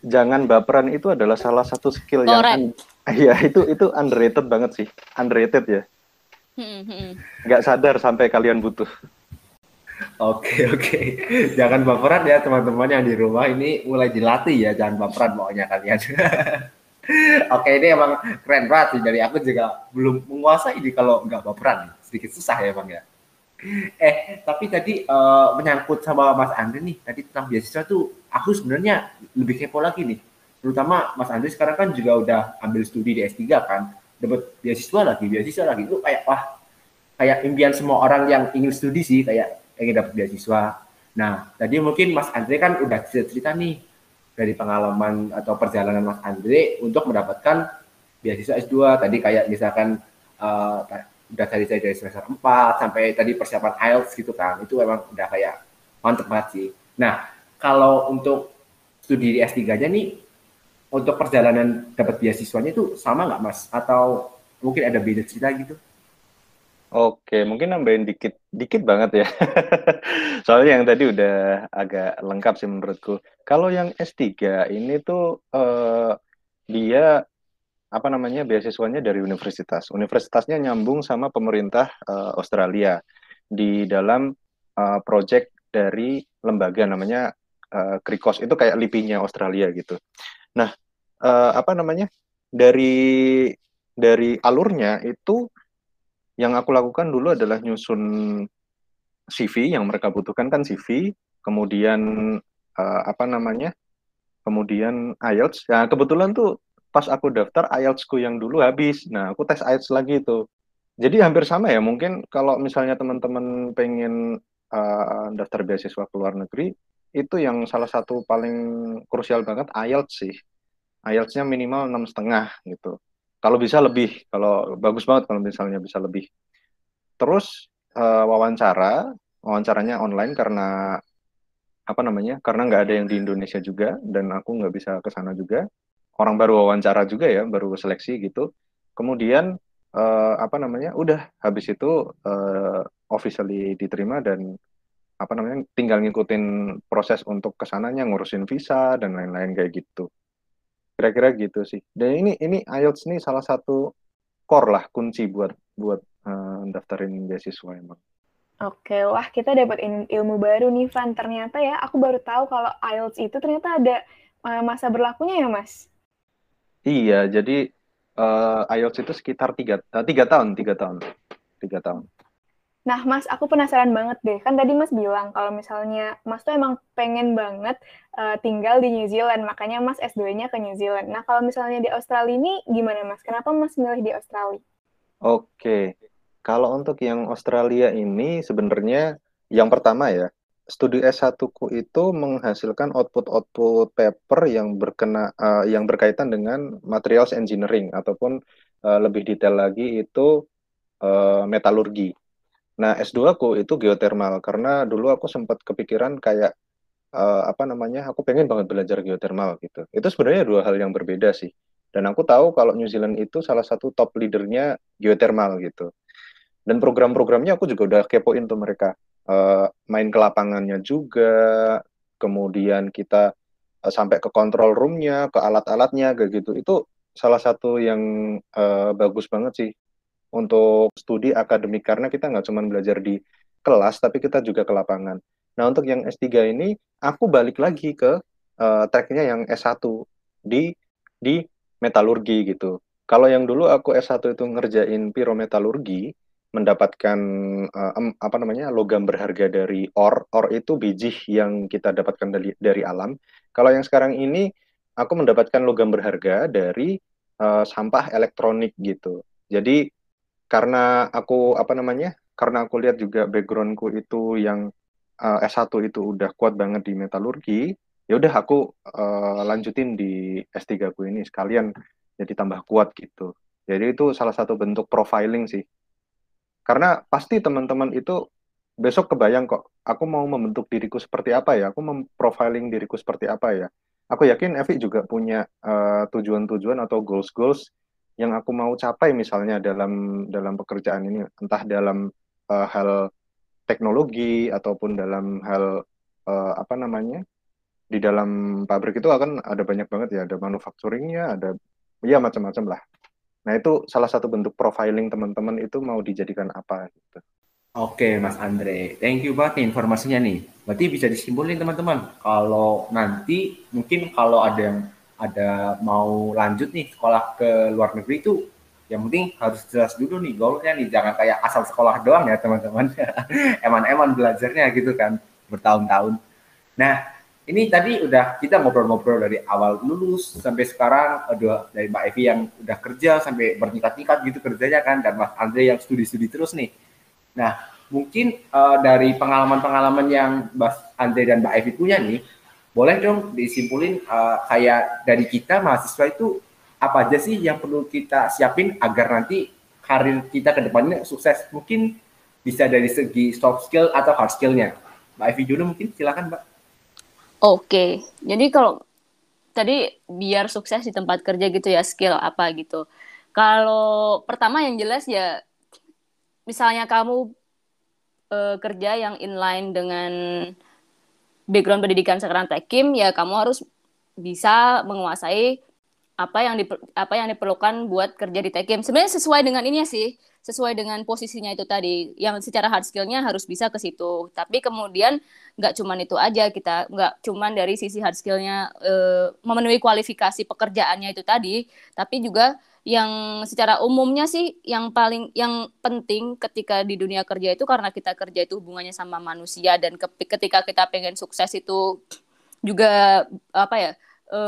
jangan baperan itu adalah salah satu skill Correct. yang Iya, itu itu underrated banget sih. Underrated ya. Hmm, hmm. nggak sadar sampai kalian butuh. Oke oke, jangan baperan ya teman-teman yang di rumah ini mulai dilatih ya, jangan baperan maunya kalian. Oke ini emang keren banget sih. Dari aku juga belum menguasai ini kalau nggak baperan, sedikit susah ya bang ya. Eh tapi tadi uh, menyangkut sama Mas Andre nih, tadi tentang beasiswa tuh aku sebenarnya lebih kepo lagi nih, terutama Mas Andre sekarang kan juga udah ambil studi di S3 kan. Dapat beasiswa lagi beasiswa lagi. Itu kayak wah kayak impian semua orang yang ingin studi sih kayak ingin dapat beasiswa. Nah tadi mungkin Mas Andre kan udah cerita, cerita nih dari pengalaman atau perjalanan Mas Andre untuk mendapatkan beasiswa S2 tadi kayak misalkan uh, udah tadi saya dari semester 4 sampai tadi persiapan IELTS gitu kan itu memang udah kayak mantep banget sih nah kalau untuk studi di S3 nya nih untuk perjalanan dapat beasiswanya itu sama nggak mas? Atau mungkin ada beda cerita gitu? Oke, mungkin nambahin dikit, dikit banget ya. Soalnya yang tadi udah agak lengkap sih menurutku. Kalau yang S3 ini tuh uh, dia apa namanya beasiswanya dari universitas. Universitasnya nyambung sama pemerintah uh, Australia di dalam uh, project dari lembaga namanya uh, Krikos itu kayak lipinya Australia gitu. Nah, uh, apa namanya? Dari dari alurnya itu yang aku lakukan dulu adalah nyusun CV yang mereka butuhkan kan CV, kemudian uh, apa namanya? Kemudian IELTS. Nah, kebetulan tuh pas aku daftar IELTS-ku yang dulu habis. Nah, aku tes IELTS lagi itu. Jadi hampir sama ya, mungkin kalau misalnya teman-teman pengen uh, daftar beasiswa ke luar negeri, itu yang salah satu paling krusial banget IELTS sih. IELTS-nya minimal enam setengah gitu. Kalau bisa lebih, kalau bagus banget kalau misalnya bisa lebih. Terus uh, wawancara, wawancaranya online karena apa namanya? Karena nggak ada yang di Indonesia juga dan aku nggak bisa ke sana juga. Orang baru wawancara juga ya, baru seleksi gitu. Kemudian uh, apa namanya? Udah habis itu uh, officially diterima dan apa namanya tinggal ngikutin proses untuk ke sananya ngurusin visa dan lain-lain kayak gitu kira-kira gitu sih dan ini ini IELTS ini salah satu core lah kunci buat buat uh, daftarin beasiswa emang Oke, wah kita dapat ilmu baru nih Van. Ternyata ya, aku baru tahu kalau IELTS itu ternyata ada uh, masa berlakunya ya, Mas? Iya, jadi uh, IELTS itu sekitar tiga, uh, tiga tahun, tiga tahun, tiga tahun. Nah, Mas, aku penasaran banget deh. Kan tadi Mas bilang kalau misalnya Mas tuh emang pengen banget uh, tinggal di New Zealand, makanya Mas S2-nya ke New Zealand. Nah, kalau misalnya di Australia ini gimana, Mas? Kenapa Mas milih di Australia? Oke, kalau untuk yang Australia ini sebenarnya yang pertama ya, studi S1-ku itu menghasilkan output-output paper yang berkena uh, yang berkaitan dengan materials engineering ataupun uh, lebih detail lagi itu uh, metalurgi. Nah, S2 aku itu geothermal karena dulu aku sempat kepikiran kayak uh, apa namanya? Aku pengen banget belajar geothermal gitu. Itu sebenarnya dua hal yang berbeda sih. Dan aku tahu kalau New Zealand itu salah satu top leadernya geothermal gitu. Dan program-programnya aku juga udah kepoin tuh mereka. Uh, main ke lapangannya juga, kemudian kita uh, sampai ke control roomnya, ke alat-alatnya gitu. Itu salah satu yang uh, bagus banget sih untuk studi akademik karena kita nggak cuma belajar di kelas tapi kita juga ke lapangan. Nah untuk yang S3 ini aku balik lagi ke uh, tracknya yang S1 di di metalurgi gitu. Kalau yang dulu aku S1 itu ngerjain pirometalurgi, mendapatkan uh, apa namanya logam berharga dari or or itu biji yang kita dapatkan dari dari alam. Kalau yang sekarang ini aku mendapatkan logam berharga dari uh, sampah elektronik gitu. Jadi karena aku apa namanya karena aku lihat juga backgroundku itu yang uh, eh, S1 itu udah kuat banget di metalurgi ya udah aku uh, lanjutin di S3 ku ini sekalian jadi tambah kuat gitu. Jadi itu salah satu bentuk profiling sih. Karena pasti teman-teman itu besok kebayang kok aku mau membentuk diriku seperti apa ya aku memprofiling diriku seperti apa ya. Aku yakin Evi juga punya eh, tujuan-tujuan atau goals-goals yang aku mau capai misalnya dalam dalam pekerjaan ini entah dalam uh, hal teknologi ataupun dalam hal uh, apa namanya di dalam pabrik itu akan ada banyak banget ya ada manufacturingnya ada ya macam-macam lah. Nah itu salah satu bentuk profiling teman-teman itu mau dijadikan apa gitu. Oke, Mas Andre, thank you banget informasinya nih. Berarti bisa disimpulin teman-teman, kalau nanti mungkin kalau ada yang ada mau lanjut nih sekolah ke luar negeri itu yang penting harus jelas dulu nih goalnya nih. Jangan kayak asal sekolah doang ya teman-teman. Eman-eman belajarnya gitu kan bertahun-tahun. Nah ini tadi udah kita ngobrol-ngobrol dari awal lulus sampai sekarang aduh dari Mbak Evi yang udah kerja sampai bertingkat-tingkat gitu kerjanya kan dan Mas Andre yang studi-studi terus nih. Nah mungkin uh, dari pengalaman-pengalaman yang Mas Andre dan Mbak Evi punya nih boleh dong disimpulin uh, kayak dari kita mahasiswa itu apa aja sih yang perlu kita siapin agar nanti karir kita ke depannya sukses? Mungkin bisa dari segi soft skill atau hard skillnya. Mbak Evi dulu mungkin silakan Mbak. Oke, jadi kalau tadi biar sukses di tempat kerja gitu ya skill apa gitu. Kalau pertama yang jelas ya misalnya kamu uh, kerja yang inline dengan background pendidikan sekarang tekim ya kamu harus bisa menguasai apa yang di, apa yang diperlukan buat kerja di tekim sebenarnya sesuai dengan ini sih sesuai dengan posisinya itu tadi yang secara hard skillnya harus bisa ke situ. Tapi kemudian nggak cuman itu aja kita nggak cuman dari sisi hard skillnya e, memenuhi kualifikasi pekerjaannya itu tadi tapi juga yang secara umumnya sih yang paling yang penting ketika di dunia kerja itu karena kita kerja itu hubungannya sama manusia dan ketika kita pengen sukses itu juga apa ya e,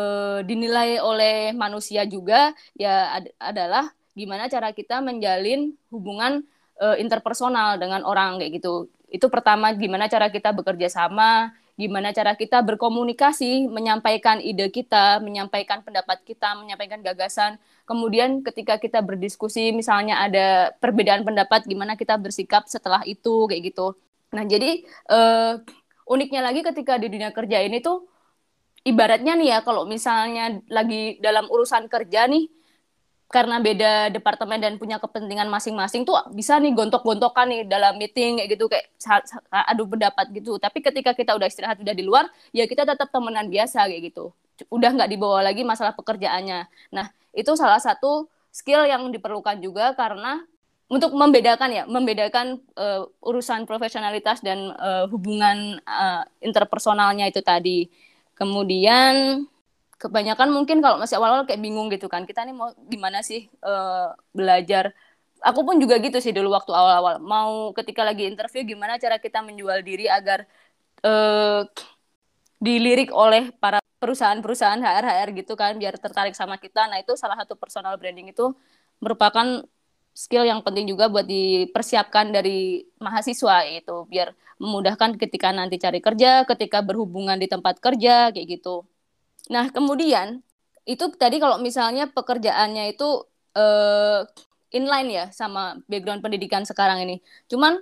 dinilai oleh manusia juga ya ad adalah gimana cara kita menjalin hubungan e, interpersonal dengan orang kayak gitu. Itu pertama gimana cara kita bekerja sama gimana cara kita berkomunikasi, menyampaikan ide kita, menyampaikan pendapat kita, menyampaikan gagasan. Kemudian ketika kita berdiskusi, misalnya ada perbedaan pendapat, gimana kita bersikap setelah itu, kayak gitu. Nah, jadi uh, uniknya lagi ketika di dunia kerja ini tuh, ibaratnya nih ya, kalau misalnya lagi dalam urusan kerja nih, karena beda departemen dan punya kepentingan masing-masing tuh bisa nih gontok-gontokan nih dalam meeting kayak gitu kayak adu pendapat gitu. Tapi ketika kita udah istirahat udah di luar ya kita tetap temenan biasa kayak gitu. Udah nggak dibawa lagi masalah pekerjaannya. Nah itu salah satu skill yang diperlukan juga karena untuk membedakan ya membedakan uh, urusan profesionalitas dan uh, hubungan uh, interpersonalnya itu tadi. Kemudian kebanyakan mungkin kalau masih awal-awal kayak bingung gitu kan kita nih mau gimana sih uh, belajar? Aku pun juga gitu sih dulu waktu awal-awal. Mau ketika lagi interview gimana cara kita menjual diri agar uh, dilirik oleh para perusahaan-perusahaan HR-HR gitu kan biar tertarik sama kita. Nah itu salah satu personal branding itu merupakan skill yang penting juga buat dipersiapkan dari mahasiswa itu biar memudahkan ketika nanti cari kerja, ketika berhubungan di tempat kerja kayak gitu. Nah, kemudian itu tadi kalau misalnya pekerjaannya itu uh, inline ya sama background pendidikan sekarang ini. Cuman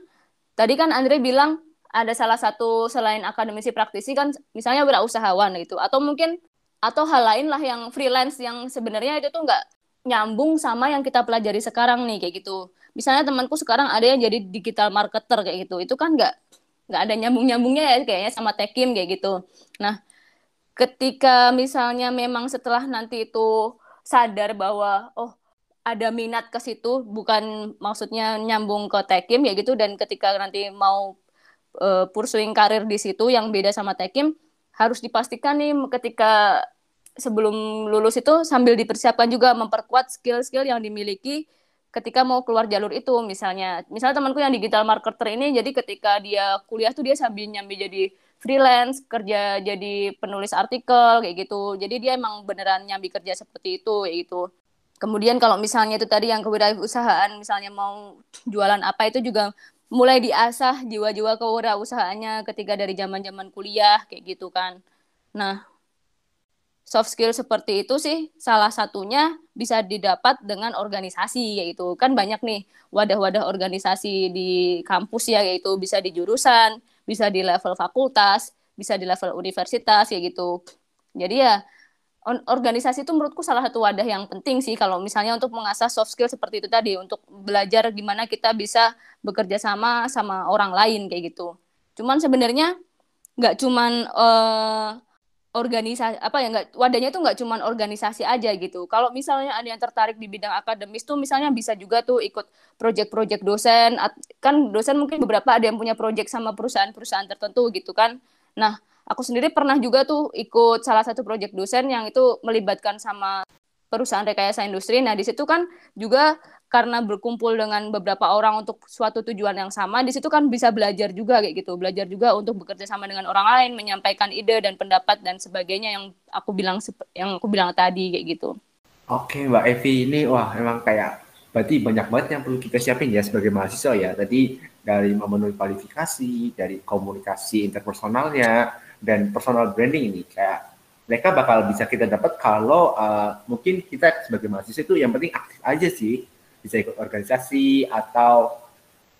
tadi kan Andre bilang ada salah satu selain akademisi praktisi kan misalnya wirausahawan gitu atau mungkin atau hal lain lah yang freelance yang sebenarnya itu tuh nggak nyambung sama yang kita pelajari sekarang nih kayak gitu. Misalnya temanku sekarang ada yang jadi digital marketer kayak gitu. Itu kan nggak nggak ada nyambung-nyambungnya ya kayaknya sama Tekim kayak gitu. Nah, ketika misalnya memang setelah nanti itu sadar bahwa oh ada minat ke situ bukan maksudnya nyambung ke Tekim ya gitu dan ketika nanti mau uh, pursuing karir di situ yang beda sama Tekim harus dipastikan nih ketika sebelum lulus itu sambil dipersiapkan juga memperkuat skill-skill yang dimiliki ketika mau keluar jalur itu. Misalnya misalnya temanku yang digital marketer ini jadi ketika dia kuliah tuh dia sambil nyambi jadi freelance kerja jadi penulis artikel kayak gitu. Jadi dia emang beneran nyambi kerja seperti itu kayak gitu. Kemudian kalau misalnya itu tadi yang kewirausahaan misalnya mau jualan apa itu juga mulai diasah jiwa-jiwa kewirausahaannya ketika dari zaman-zaman kuliah kayak gitu kan. Nah soft skill seperti itu sih salah satunya bisa didapat dengan organisasi yaitu kan banyak nih wadah-wadah organisasi di kampus ya yaitu bisa di jurusan, bisa di level fakultas, bisa di level universitas ya gitu. Jadi ya organisasi itu menurutku salah satu wadah yang penting sih kalau misalnya untuk mengasah soft skill seperti itu tadi untuk belajar gimana kita bisa bekerja sama sama orang lain kayak gitu. Cuman sebenarnya nggak cuman uh, organisasi apa ya nggak wadahnya tuh nggak cuma organisasi aja gitu. Kalau misalnya ada yang tertarik di bidang akademis tuh misalnya bisa juga tuh ikut project-project dosen kan dosen mungkin beberapa ada yang punya project sama perusahaan-perusahaan tertentu gitu kan. Nah, aku sendiri pernah juga tuh ikut salah satu project dosen yang itu melibatkan sama perusahaan rekayasa industri. Nah, di situ kan juga karena berkumpul dengan beberapa orang untuk suatu tujuan yang sama, di situ kan bisa belajar juga kayak gitu, belajar juga untuk bekerja sama dengan orang lain, menyampaikan ide dan pendapat dan sebagainya yang aku bilang yang aku bilang tadi kayak gitu. Oke, Mbak Evi ini wah emang kayak berarti banyak banget yang perlu kita siapin ya sebagai mahasiswa ya. Tadi dari memenuhi kualifikasi, dari komunikasi interpersonalnya dan personal branding ini kayak mereka bakal bisa kita dapat kalau uh, mungkin kita sebagai mahasiswa itu yang penting aktif aja sih bisa ikut organisasi atau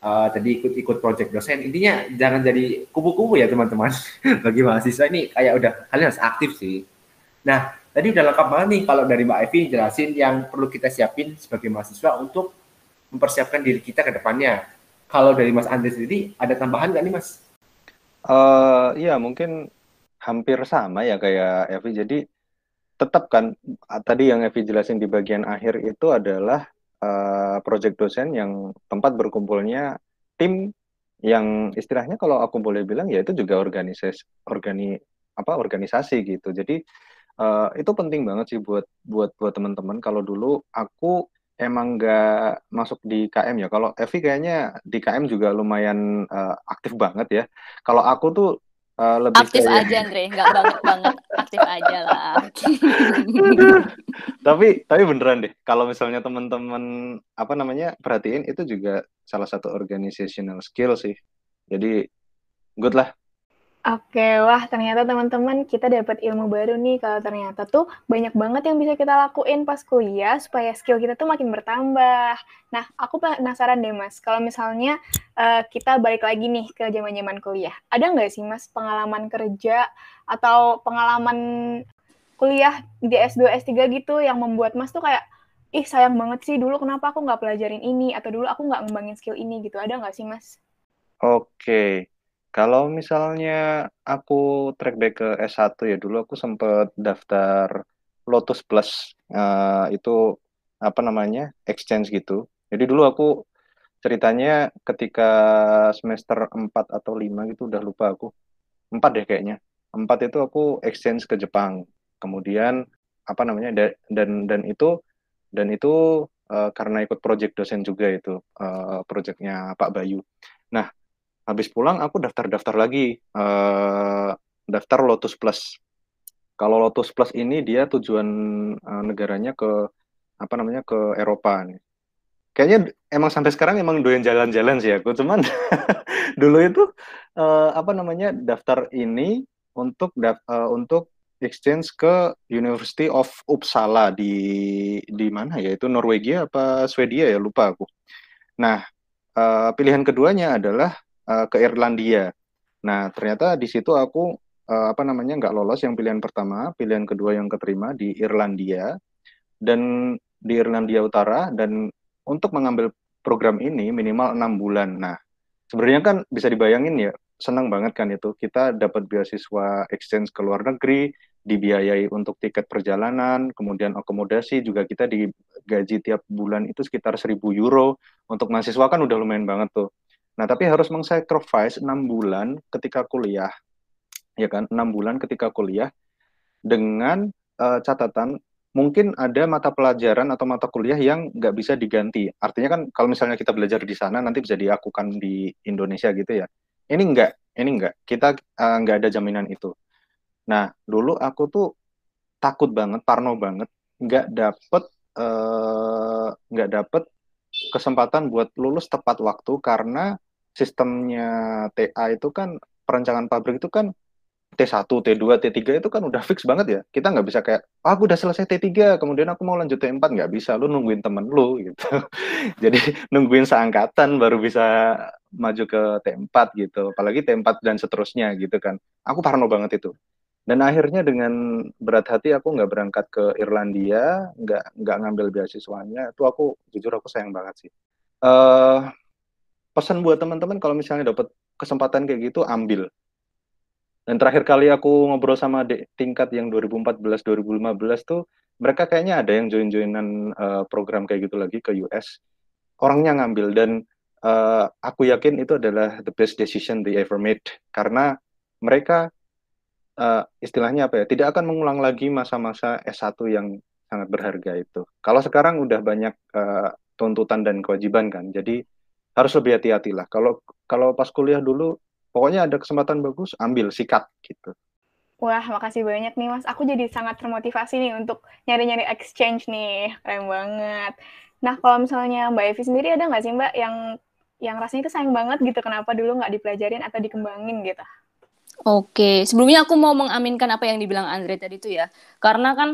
uh, tadi ikut-ikut project dosen. Intinya jangan jadi kubu-kubu ya teman-teman. Bagi mahasiswa ini kayak udah kalian harus aktif sih. Nah, tadi udah lengkap banget nih kalau dari Mbak Evi jelasin yang perlu kita siapin sebagai mahasiswa untuk mempersiapkan diri kita ke depannya. Kalau dari Mas Andre sendiri ada tambahan nggak nih Mas? Uh, iya mungkin hampir sama ya kayak Evi. Jadi tetap kan tadi yang Evi jelasin di bagian akhir itu adalah uh, project dosen yang tempat berkumpulnya tim yang istilahnya kalau aku boleh bilang ya itu juga organisasi organi apa organisasi gitu. Jadi uh, itu penting banget sih buat buat buat teman-teman. Kalau dulu aku emang nggak masuk di KM ya. Kalau Evi kayaknya di KM juga lumayan uh, aktif banget ya. Kalau aku tuh Uh, lebih aktif kayak... aja Andre, nggak banget banget aktif aja lah. tapi tapi beneran deh, kalau misalnya teman-teman apa namanya perhatiin itu juga salah satu organizational skill sih. Jadi good lah Oke, wah ternyata teman-teman kita dapat ilmu baru nih. Kalau ternyata tuh banyak banget yang bisa kita lakuin pas kuliah supaya skill kita tuh makin bertambah. Nah, aku penasaran deh mas, kalau misalnya uh, kita balik lagi nih ke zaman-zaman kuliah, ada nggak sih mas pengalaman kerja atau pengalaman kuliah di S2, S3 gitu yang membuat mas tuh kayak, ih sayang banget sih dulu kenapa aku nggak pelajarin ini, atau dulu aku nggak ngembangin skill ini? Gitu, ada nggak sih mas? Oke, kalau misalnya aku track back ke S1 ya dulu aku sempat daftar Lotus Plus uh, itu apa namanya exchange gitu. Jadi dulu aku ceritanya ketika semester 4 atau 5 gitu udah lupa aku. 4 deh kayaknya. 4 itu aku exchange ke Jepang. Kemudian apa namanya dan dan itu dan itu uh, karena ikut project dosen juga itu uh, projectnya Pak Bayu. Nah habis pulang aku daftar-daftar lagi uh, daftar Lotus Plus. Kalau Lotus Plus ini dia tujuan uh, negaranya ke apa namanya ke Eropa nih. Kayaknya emang sampai sekarang emang doyan jalan-jalan sih aku. Cuman dulu itu uh, apa namanya daftar ini untuk uh, untuk exchange ke University of Uppsala di di mana ya itu Norwegia apa Swedia ya lupa aku. Nah uh, pilihan keduanya adalah uh, ke Irlandia. Nah ternyata di situ aku uh, apa namanya nggak lolos yang pilihan pertama, pilihan kedua yang keterima di Irlandia dan di Irlandia Utara dan untuk mengambil program ini minimal enam bulan. Nah sebenarnya kan bisa dibayangin ya senang banget kan itu kita dapat beasiswa exchange ke luar negeri dibiayai untuk tiket perjalanan kemudian akomodasi juga kita digaji tiap bulan itu sekitar 1000 euro untuk mahasiswa kan udah lumayan banget tuh nah tapi harus mengsacrifice enam bulan ketika kuliah ya kan enam bulan ketika kuliah dengan uh, catatan mungkin ada mata pelajaran atau mata kuliah yang nggak bisa diganti. Artinya kan kalau misalnya kita belajar di sana nanti bisa dilakukan di Indonesia gitu ya. Ini enggak, ini enggak. Kita uh, nggak ada jaminan itu. Nah, dulu aku tuh takut banget, parno banget, nggak dapet uh, nggak dapet kesempatan buat lulus tepat waktu karena sistemnya TA itu kan perencanaan pabrik itu kan T1, T2, T3 itu kan udah fix banget ya. Kita nggak bisa kayak, oh, aku udah selesai T3, kemudian aku mau lanjut T4. Nggak bisa, lu nungguin temen lu gitu. Jadi nungguin seangkatan baru bisa maju ke T4 gitu. Apalagi T4 dan seterusnya gitu kan. Aku parno banget itu. Dan akhirnya dengan berat hati aku nggak berangkat ke Irlandia, nggak nggak ngambil beasiswanya. Itu aku jujur aku sayang banget sih. Uh, pesan buat teman-teman kalau misalnya dapat kesempatan kayak gitu ambil dan terakhir kali aku ngobrol sama adik tingkat yang 2014-2015 tuh, mereka kayaknya ada yang join-joinan uh, program kayak gitu lagi ke US. Orangnya ngambil dan uh, aku yakin itu adalah the best decision they ever made karena mereka uh, istilahnya apa ya, tidak akan mengulang lagi masa-masa S1 yang sangat berharga itu. Kalau sekarang udah banyak uh, tuntutan dan kewajiban kan, jadi harus lebih hati-hati lah. Kalau kalau pas kuliah dulu pokoknya ada kesempatan bagus ambil sikat gitu Wah, makasih banyak nih Mas. Aku jadi sangat termotivasi nih untuk nyari-nyari exchange nih. Keren banget. Nah, kalau misalnya Mbak Evi sendiri ada nggak sih Mbak yang yang rasanya itu sayang banget gitu kenapa dulu nggak dipelajarin atau dikembangin gitu? Oke, sebelumnya aku mau mengaminkan apa yang dibilang Andre tadi itu ya. Karena kan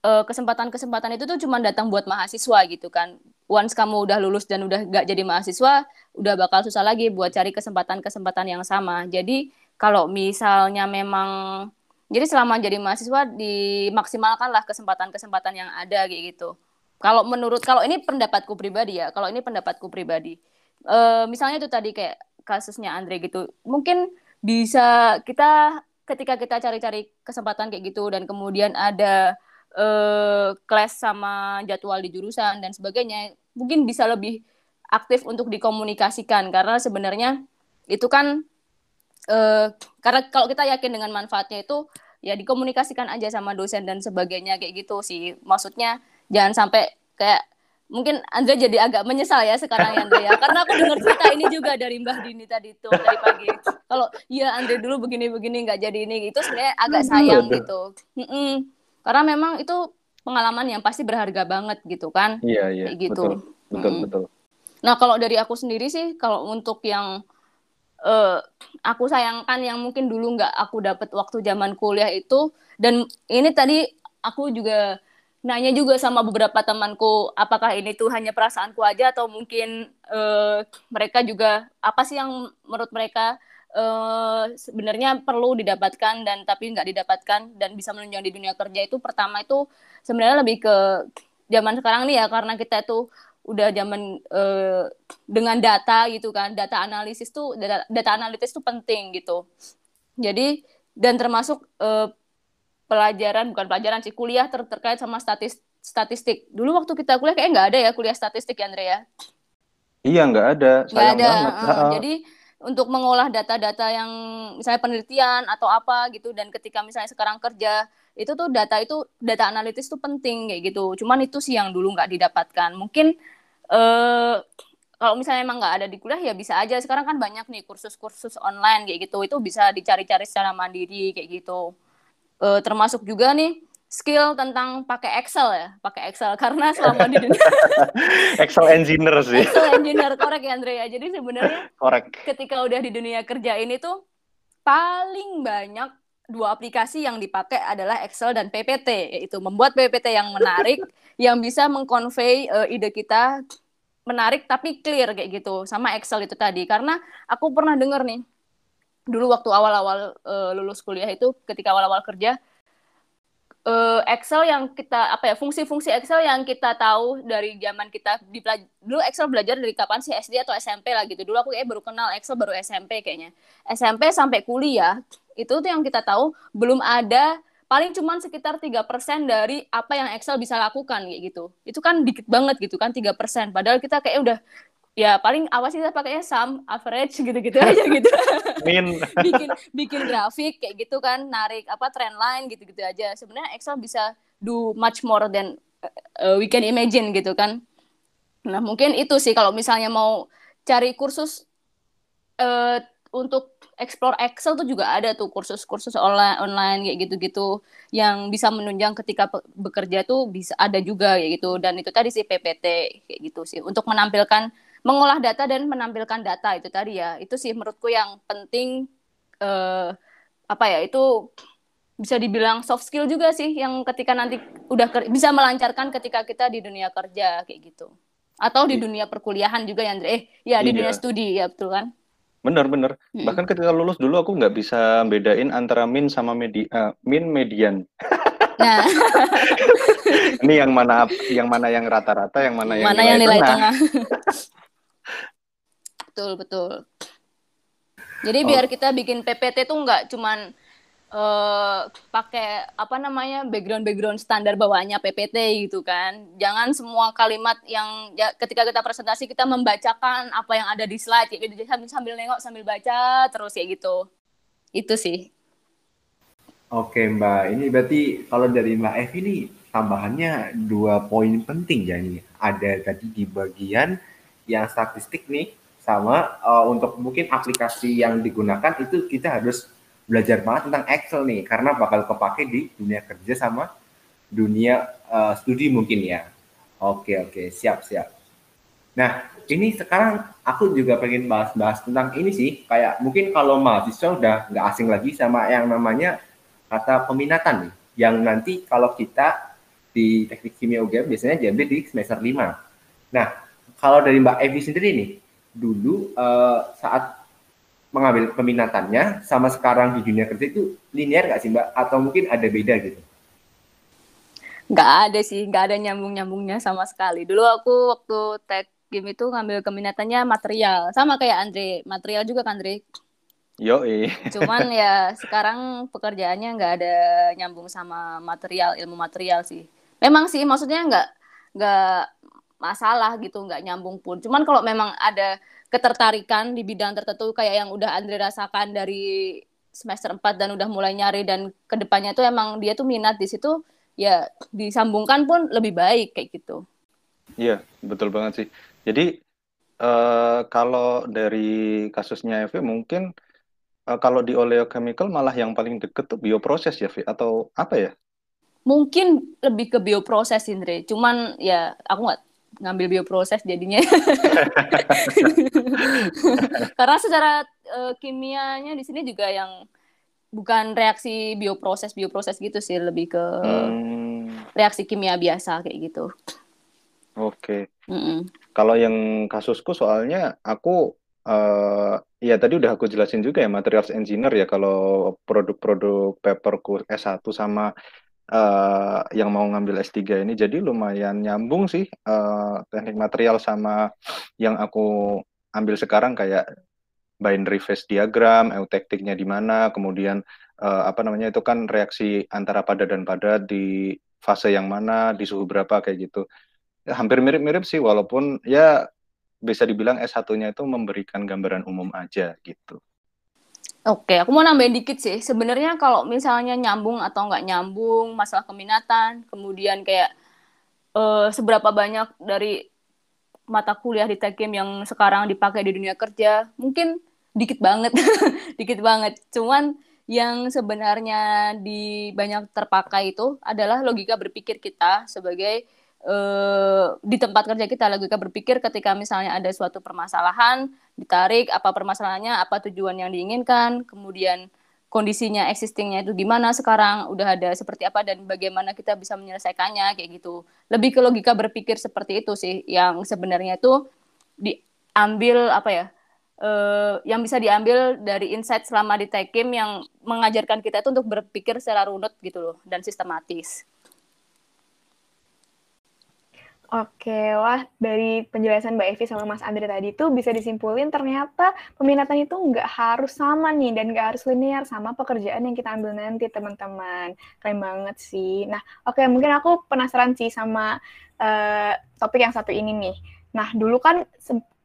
Eh, kesempatan-kesempatan itu tuh cuma datang buat mahasiswa gitu kan. Once kamu udah lulus dan udah gak jadi mahasiswa, udah bakal susah lagi buat cari kesempatan-kesempatan yang sama. Jadi kalau misalnya memang jadi selama jadi mahasiswa dimaksimalkanlah kesempatan-kesempatan yang ada kayak gitu. Kalau menurut kalau ini pendapatku pribadi ya, kalau ini pendapatku pribadi. E, misalnya itu tadi kayak kasusnya Andre gitu. Mungkin bisa kita ketika kita cari-cari kesempatan kayak gitu dan kemudian ada uh, kelas sama jadwal di jurusan dan sebagainya mungkin bisa lebih aktif untuk dikomunikasikan. Karena sebenarnya itu kan uh, karena kalau kita yakin dengan manfaatnya itu ya dikomunikasikan aja sama dosen dan sebagainya kayak gitu sih. Maksudnya jangan sampai kayak mungkin Andre jadi agak menyesal ya sekarang ya Andre ya. Karena aku dengar cerita ini juga dari Mbah Dini tadi tuh dari pagi. Kalau iya Andre dulu begini-begini nggak jadi ini itu sebenarnya agak sayang gitu. Mm -mm karena memang itu pengalaman yang pasti berharga banget gitu kan. Iya iya. Kayak gitu. Betul. Betul, hmm. betul. Nah kalau dari aku sendiri sih kalau untuk yang uh, aku sayangkan yang mungkin dulu nggak aku dapat waktu zaman kuliah itu dan ini tadi aku juga nanya juga sama beberapa temanku apakah ini tuh hanya perasaanku aja atau mungkin uh, mereka juga apa sih yang menurut mereka uh, sebenarnya perlu didapatkan dan tapi nggak didapatkan dan bisa menunjang di dunia kerja itu pertama itu sebenarnya lebih ke zaman sekarang nih ya karena kita itu udah zaman uh, dengan data gitu kan data analisis tuh data, data analitis tuh penting gitu. Jadi dan termasuk uh, pelajaran bukan pelajaran sih kuliah ter terkait sama statis statistik. Dulu waktu kita kuliah kayak nggak ada ya kuliah statistik ya Andre ya? Iya nggak ada. Nggak ada uh, jadi untuk mengolah data-data yang misalnya penelitian atau apa gitu. Dan ketika misalnya sekarang kerja itu tuh data itu data analitis tuh penting kayak gitu. Cuman itu sih yang dulu nggak didapatkan. Mungkin eh kalau misalnya emang nggak ada di kuliah ya bisa aja. Sekarang kan banyak nih kursus-kursus online kayak gitu. Itu bisa dicari-cari secara mandiri kayak gitu. Uh, termasuk juga nih skill tentang pakai Excel ya pakai Excel. Karena selama di dunia Excel engineer sih. Excel engineer korek ya Andrea jadi sebenarnya korek. ketika udah di dunia kerja ini tuh paling banyak dua aplikasi yang dipakai adalah Excel dan PPT yaitu membuat PPT yang menarik yang bisa mengconvey uh, ide kita menarik tapi clear kayak gitu. Sama Excel itu tadi. Karena aku pernah dengar nih dulu waktu awal-awal uh, lulus kuliah itu ketika awal-awal kerja uh, Excel yang kita apa ya fungsi-fungsi Excel yang kita tahu dari zaman kita di dulu Excel belajar dari kapan sih SD atau SMP lah gitu dulu aku kayak baru kenal Excel baru SMP kayaknya SMP sampai kuliah itu tuh yang kita tahu belum ada paling cuma sekitar tiga persen dari apa yang Excel bisa lakukan kayak gitu. Itu kan dikit banget gitu kan tiga persen. Padahal kita kayak udah ya paling awas kita pakainya sum, average gitu-gitu aja gitu. Min. bikin bikin grafik kayak gitu kan, narik apa trend line gitu-gitu aja. Sebenarnya Excel bisa do much more than uh, we can imagine gitu kan. Nah, mungkin itu sih kalau misalnya mau cari kursus uh, untuk explore Excel tuh juga ada tuh kursus-kursus online online kayak gitu-gitu yang bisa menunjang ketika bekerja tuh bisa ada juga kayak gitu dan itu tadi sih PPT kayak gitu sih untuk menampilkan mengolah data dan menampilkan data itu tadi ya itu sih menurutku yang penting eh, apa ya itu bisa dibilang soft skill juga sih yang ketika nanti udah bisa melancarkan ketika kita di dunia kerja kayak gitu atau di iya. dunia perkuliahan juga ya Andre eh ya di iya. dunia studi ya betul kan Bener bener. Hmm. Bahkan ketika lulus dulu aku nggak bisa bedain antara min sama medi uh, min median. Nah. Ini yang mana yang mana yang rata-rata, yang mana yang mana nilai yang nilai tengah. tengah. betul betul. Jadi biar oh. kita bikin PPT tuh nggak cuman uh, pakai apa namanya background background standar bawaannya PPT gitu kan. Jangan semua kalimat yang ya, ketika kita presentasi kita membacakan apa yang ada di slide. Ya gitu sambil sambil nengok sambil baca terus ya gitu. Itu sih. Oke mbak. Ini berarti kalau dari mbak F ini tambahannya dua poin penting ya ini. Ada tadi di bagian yang statistik nih sama uh, untuk mungkin aplikasi yang digunakan itu kita harus belajar banget tentang Excel nih karena bakal kepake di dunia kerja sama dunia uh, studi mungkin ya. Oke oke siap siap. Nah ini sekarang aku juga pengen bahas-bahas tentang ini sih kayak mungkin kalau mahasiswa udah nggak asing lagi sama yang namanya kata peminatan nih yang nanti kalau kita di teknik kimia UGM biasanya diambil di semester 5. Nah kalau dari Mbak Evi sendiri nih dulu uh, saat mengambil peminatannya sama sekarang di dunia kerja itu linear nggak sih mbak atau mungkin ada beda gitu? Nggak ada sih, nggak ada nyambung-nyambungnya sama sekali. Dulu aku waktu tag game itu ngambil keminatannya material, sama kayak Andre, material juga kan Andre? Yo Cuman ya sekarang pekerjaannya nggak ada nyambung sama material, ilmu material sih. Memang sih, maksudnya nggak nggak masalah gitu, nggak nyambung pun. Cuman kalau memang ada ketertarikan di bidang tertentu kayak yang udah Andre rasakan dari semester 4 dan udah mulai nyari dan ke depannya tuh emang dia tuh minat di situ ya disambungkan pun lebih baik kayak gitu. Iya betul banget sih. Jadi uh, kalau dari kasusnya Evi mungkin uh, kalau di oleochemical malah yang paling deket tuh bioproses ya Vi atau apa ya? Mungkin lebih ke bioproses Indre. Cuman ya aku nggak ngambil bioproses jadinya. Karena secara uh, kimianya di sini juga yang bukan reaksi bioproses bioproses gitu sih, lebih ke hmm. reaksi kimia biasa kayak gitu. Oke. Okay. Mm -mm. Kalau yang kasusku soalnya aku uh, ya tadi udah aku jelasin juga ya materials engineer ya kalau produk-produk paperku S1 sama uh, yang mau ngambil S3 ini jadi lumayan nyambung sih uh, teknik material sama yang aku ambil sekarang kayak binary phase diagram, eutektiknya di mana, kemudian uh, apa namanya itu kan reaksi antara padat dan padat di fase yang mana, di suhu berapa kayak gitu. Ya, hampir mirip-mirip sih walaupun ya bisa dibilang S1-nya itu memberikan gambaran umum aja gitu. Oke, aku mau nambahin dikit sih. Sebenarnya kalau misalnya nyambung atau nggak nyambung, masalah keminatan, kemudian kayak uh, seberapa banyak dari mata kuliah di Tekim yang sekarang dipakai di dunia kerja, mungkin dikit banget, dikit banget. Cuman yang sebenarnya di banyak terpakai itu adalah logika berpikir kita sebagai uh, di tempat kerja kita logika berpikir ketika misalnya ada suatu permasalahan ditarik apa permasalahannya apa tujuan yang diinginkan kemudian kondisinya existingnya itu gimana sekarang udah ada seperti apa dan bagaimana kita bisa menyelesaikannya kayak gitu lebih ke logika berpikir seperti itu sih yang sebenarnya itu diambil apa ya uh, yang bisa diambil dari insight selama di Tekim yang mengajarkan kita itu untuk berpikir secara runut gitu loh dan sistematis. Oke, wah dari penjelasan Mbak Evi sama Mas Andre tadi tuh bisa disimpulin ternyata peminatan itu nggak harus sama nih dan nggak harus linear sama pekerjaan yang kita ambil nanti teman-teman. Keren banget sih. Nah, oke mungkin aku penasaran sih sama uh, topik yang satu ini nih. Nah, dulu kan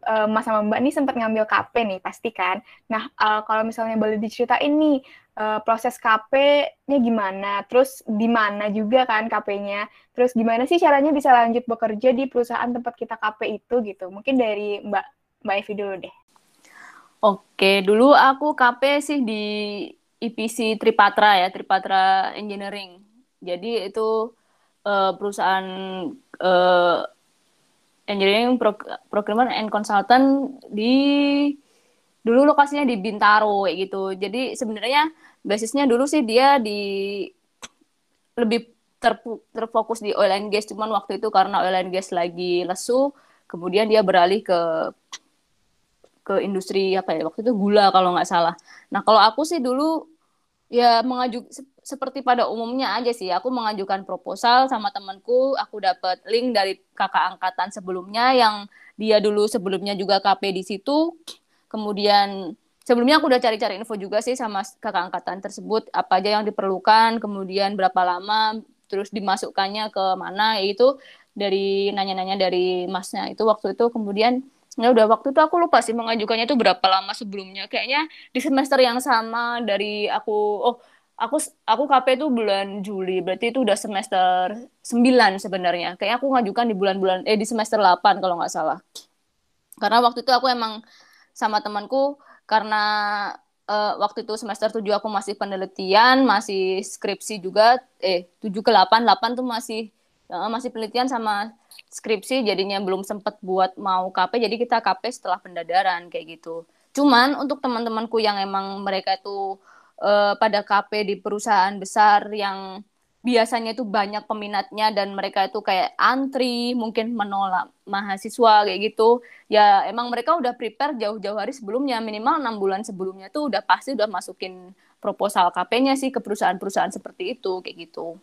uh, Mas sama Mbak nih sempat ngambil KP nih pasti kan. Nah, uh, kalau misalnya boleh diceritain nih uh, proses KP-nya gimana, terus di mana juga kan KP-nya, terus gimana sih caranya bisa lanjut bekerja di perusahaan tempat kita KP itu gitu. Mungkin dari Mbak Mbak Evi dulu deh. Oke, dulu aku KP sih di IPC Tripatra ya, Tripatra Engineering. Jadi itu uh, perusahaan uh, engineering pro procurement and consultant di dulu lokasinya di Bintaro kayak gitu. Jadi sebenarnya basisnya dulu sih dia di lebih ter, terfokus di oil and gas cuman waktu itu karena oil and gas lagi lesu kemudian dia beralih ke ke industri apa ya waktu itu gula kalau nggak salah nah kalau aku sih dulu ya mengajuk seperti pada umumnya aja sih. Aku mengajukan proposal sama temanku. Aku dapat link dari kakak angkatan sebelumnya yang dia dulu sebelumnya juga KP di situ. Kemudian sebelumnya aku udah cari-cari info juga sih sama kakak angkatan tersebut. Apa aja yang diperlukan kemudian berapa lama terus dimasukkannya ke mana itu dari nanya-nanya dari masnya itu waktu itu. Kemudian ya udah waktu itu aku lupa sih mengajukannya itu berapa lama sebelumnya. Kayaknya di semester yang sama dari aku oh aku aku KP itu bulan Juli berarti itu udah semester 9 sebenarnya. Kayak aku ngajukan di bulan-bulan eh di semester 8 kalau nggak salah. Karena waktu itu aku emang sama temanku karena uh, waktu itu semester 7 aku masih penelitian, masih skripsi juga eh 7 ke 8, 8 tuh masih uh, masih penelitian sama skripsi jadinya belum sempat buat mau KP jadi kita KP setelah pendadaran kayak gitu. Cuman untuk teman-temanku yang emang mereka itu uh, pada KP di perusahaan besar yang biasanya itu banyak peminatnya dan mereka itu kayak antri, mungkin menolak mahasiswa kayak gitu. Ya emang mereka udah prepare jauh-jauh hari sebelumnya, minimal enam bulan sebelumnya tuh udah pasti udah masukin proposal KP-nya sih ke perusahaan-perusahaan seperti itu kayak gitu.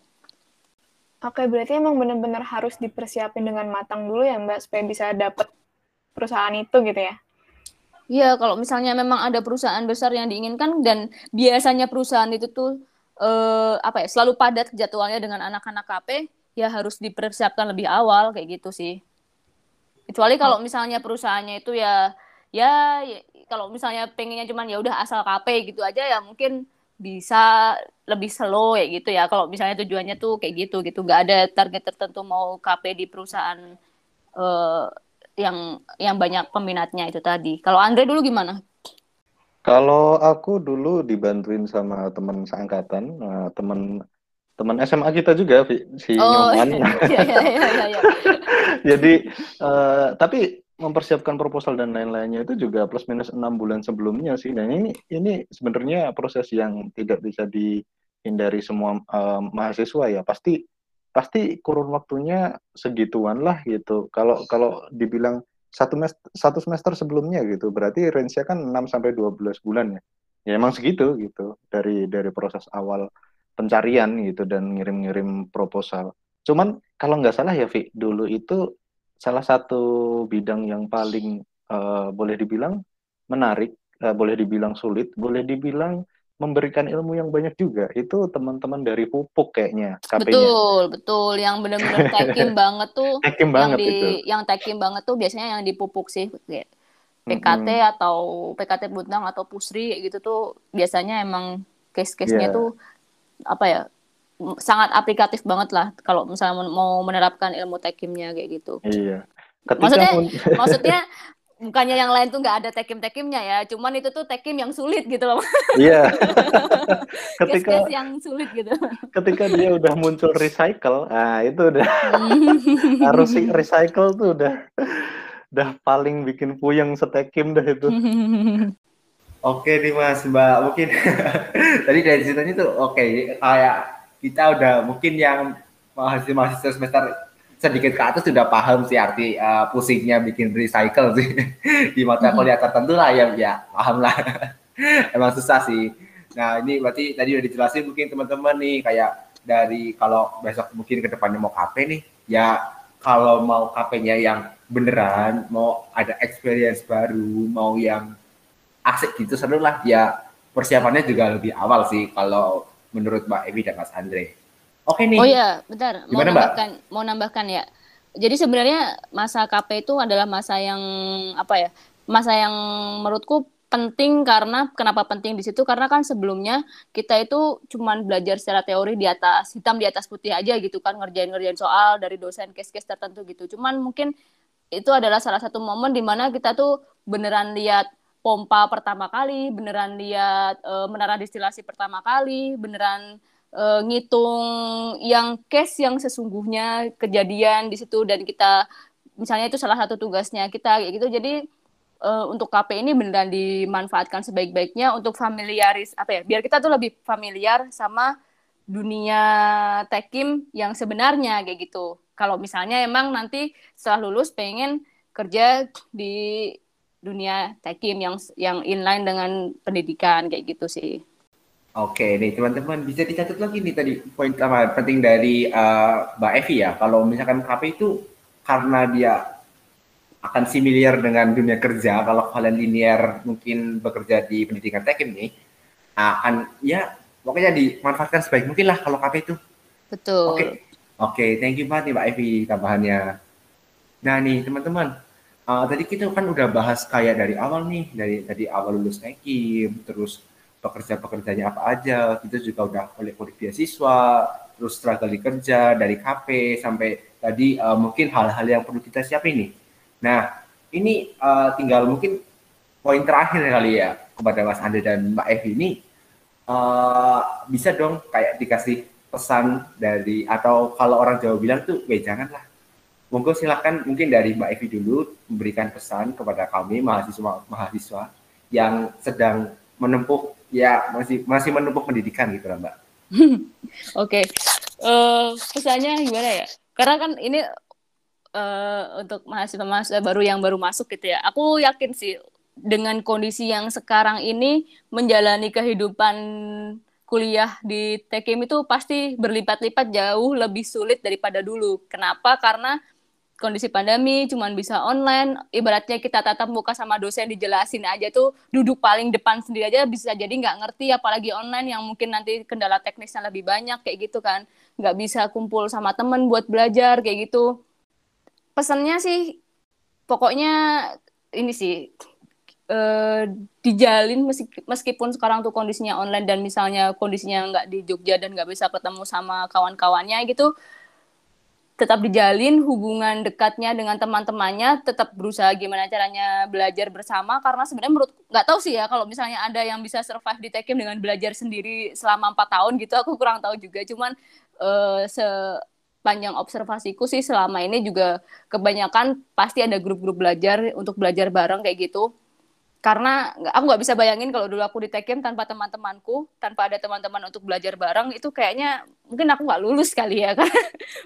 Oke, berarti emang benar-benar harus dipersiapin dengan matang dulu ya Mbak supaya bisa dapet perusahaan itu gitu ya? Iya, kalau misalnya memang ada perusahaan besar yang diinginkan dan biasanya perusahaan itu tuh eh, apa ya selalu padat jadwalnya dengan anak-anak KP ya harus dipersiapkan lebih awal kayak gitu sih kecuali kalau hmm. misalnya perusahaannya itu ya ya, ya kalau misalnya pengennya cuman ya udah asal KP gitu aja ya mungkin bisa lebih slow ya gitu ya kalau misalnya tujuannya tuh kayak gitu gitu nggak ada target tertentu mau KP di perusahaan uh, yang yang banyak peminatnya itu tadi kalau Andre dulu gimana kalau aku dulu dibantuin sama teman seangkatan, uh, teman teman SMA kita juga si oh, Nyoman. Iya, iya, iya, iya, iya. Jadi uh, tapi mempersiapkan proposal dan lain-lainnya itu juga plus minus enam bulan sebelumnya sih. Dan ini ini sebenarnya proses yang tidak bisa dihindari semua uh, mahasiswa ya. Pasti pasti kurun waktunya segituan lah gitu. Kalau kalau dibilang satu semester, satu semester sebelumnya gitu. Berarti range-nya kan 6 sampai 12 bulan ya. Ya emang segitu gitu dari dari proses awal pencarian gitu dan ngirim-ngirim proposal. Cuman kalau nggak salah ya Vi, dulu itu salah satu bidang yang paling uh, boleh dibilang menarik, uh, boleh dibilang sulit, boleh dibilang memberikan ilmu yang banyak juga itu teman-teman dari pupuk kayaknya betul betul yang benar-benar tekim banget tuh tekim banget yang di, itu yang tekim banget tuh biasanya yang di pupuk sih PKT mm -hmm. atau PKT Bundang atau Pusri gitu tuh biasanya emang case-case-nya yeah. tuh apa ya sangat aplikatif banget lah kalau misalnya mau menerapkan ilmu tekimnya kayak gitu. Iya. Ketika maksudnya maksudnya bukannya yang lain tuh nggak ada tekim-tekimnya ya, cuman itu tuh tekim yang sulit gitu loh. Iya. ketika Case yang sulit gitu. Ketika dia udah muncul recycle, ah itu udah harus recycle tuh udah udah paling bikin puyeng setekim dah itu. Oke nih Mas Mbak, mungkin tadi dari ceritanya tuh oke okay, kayak kita udah mungkin yang mahasiswa mahasiswa semester sedikit ke atas sudah paham sih arti uh, pusingnya bikin recycle sih. Di mata kuliah tertentu lah ya ya paham lah. Emang susah sih. Nah ini berarti tadi udah dijelasin mungkin teman-teman nih kayak dari kalau besok mungkin ke depannya mau KP nih ya kalau mau KP-nya yang beneran mau ada experience baru mau yang asik gitu seru lah. Ya persiapannya juga lebih awal sih kalau menurut Mbak Evi dan Mas Andre Oke nih. Oh iya, bentar. Mau Gimana, nambahkan, Mbak? mau nambahkan ya. Jadi sebenarnya masa KP itu adalah masa yang apa ya? Masa yang menurutku penting karena kenapa penting di situ karena kan sebelumnya kita itu cuman belajar secara teori di atas hitam di atas putih aja gitu kan ngerjain-ngerjain soal dari dosen case-case tertentu gitu. Cuman mungkin itu adalah salah satu momen di mana kita tuh beneran lihat pompa pertama kali, beneran lihat e, menara distilasi pertama kali, beneran uh, ngitung yang case yang sesungguhnya kejadian di situ dan kita misalnya itu salah satu tugasnya kita gitu. Jadi uh, untuk KP ini beneran dimanfaatkan sebaik-baiknya untuk familiaris apa ya biar kita tuh lebih familiar sama dunia tekim yang sebenarnya kayak gitu. Kalau misalnya emang nanti setelah lulus pengen kerja di dunia tekim yang yang inline dengan pendidikan kayak gitu sih Oke, nih teman-teman bisa dicatat lagi nih tadi poin pertama penting dari uh, Mbak Evi ya. Kalau misalkan KP itu karena dia akan similar dengan dunia kerja. Kalau kalian linear mungkin bekerja di pendidikan teknik nih, akan ya pokoknya dimanfaatkan sebaik mungkin lah kalau KP itu. Betul. Oke, oke, thank you banget nih Mbak Evi tambahannya. Nah nih teman-teman, uh, tadi kita kan udah bahas kayak dari awal nih, dari tadi awal lulus tekim, terus pekerja-pekerjanya apa aja kita juga udah oleh kulit beasiswa terus struggle di kerja dari KP sampai tadi uh, mungkin hal-hal yang perlu kita siapin nih. Nah ini uh, tinggal mungkin poin terakhir kali ya kepada Mas Ande dan Mbak Evi ini. Uh, bisa dong kayak dikasih pesan dari atau kalau orang Jawa bilang tuh ya janganlah monggo silahkan mungkin dari Mbak Evi dulu memberikan pesan kepada kami mahasiswa mahasiswa yang sedang menempuh ya masih masih menempuh pendidikan gitu lah mbak. Oke, okay. uh, eh, pesannya gimana ya? Karena kan ini uh, untuk mahasiswa-mahasiswa baru yang baru masuk gitu ya. Aku yakin sih dengan kondisi yang sekarang ini menjalani kehidupan kuliah di TKM itu pasti berlipat-lipat jauh lebih sulit daripada dulu. Kenapa? Karena kondisi pandemi cuman bisa online. Ibaratnya kita tatap muka sama dosen dijelasin aja tuh duduk paling depan sendiri aja bisa jadi nggak ngerti apalagi online yang mungkin nanti kendala teknisnya lebih banyak kayak gitu kan. Nggak bisa kumpul sama temen buat belajar kayak gitu. Pesannya sih pokoknya ini sih eh, dijalin meskipun sekarang tuh kondisinya online dan misalnya kondisinya nggak di Jogja dan nggak bisa ketemu sama kawan-kawannya gitu tetap dijalin hubungan dekatnya dengan teman-temannya tetap berusaha gimana caranya belajar bersama. Karena sebenarnya menurut nggak tahu sih ya kalau misalnya ada yang bisa survive di Tekim dengan belajar sendiri selama empat tahun gitu aku kurang tahu juga. Cuman uh, sepanjang observasiku sih selama ini juga kebanyakan pasti ada grup-grup belajar untuk belajar bareng kayak gitu karena aku nggak bisa bayangin kalau dulu aku di Tekim tanpa teman-temanku, tanpa ada teman-teman untuk belajar bareng itu kayaknya mungkin aku nggak lulus kali ya karena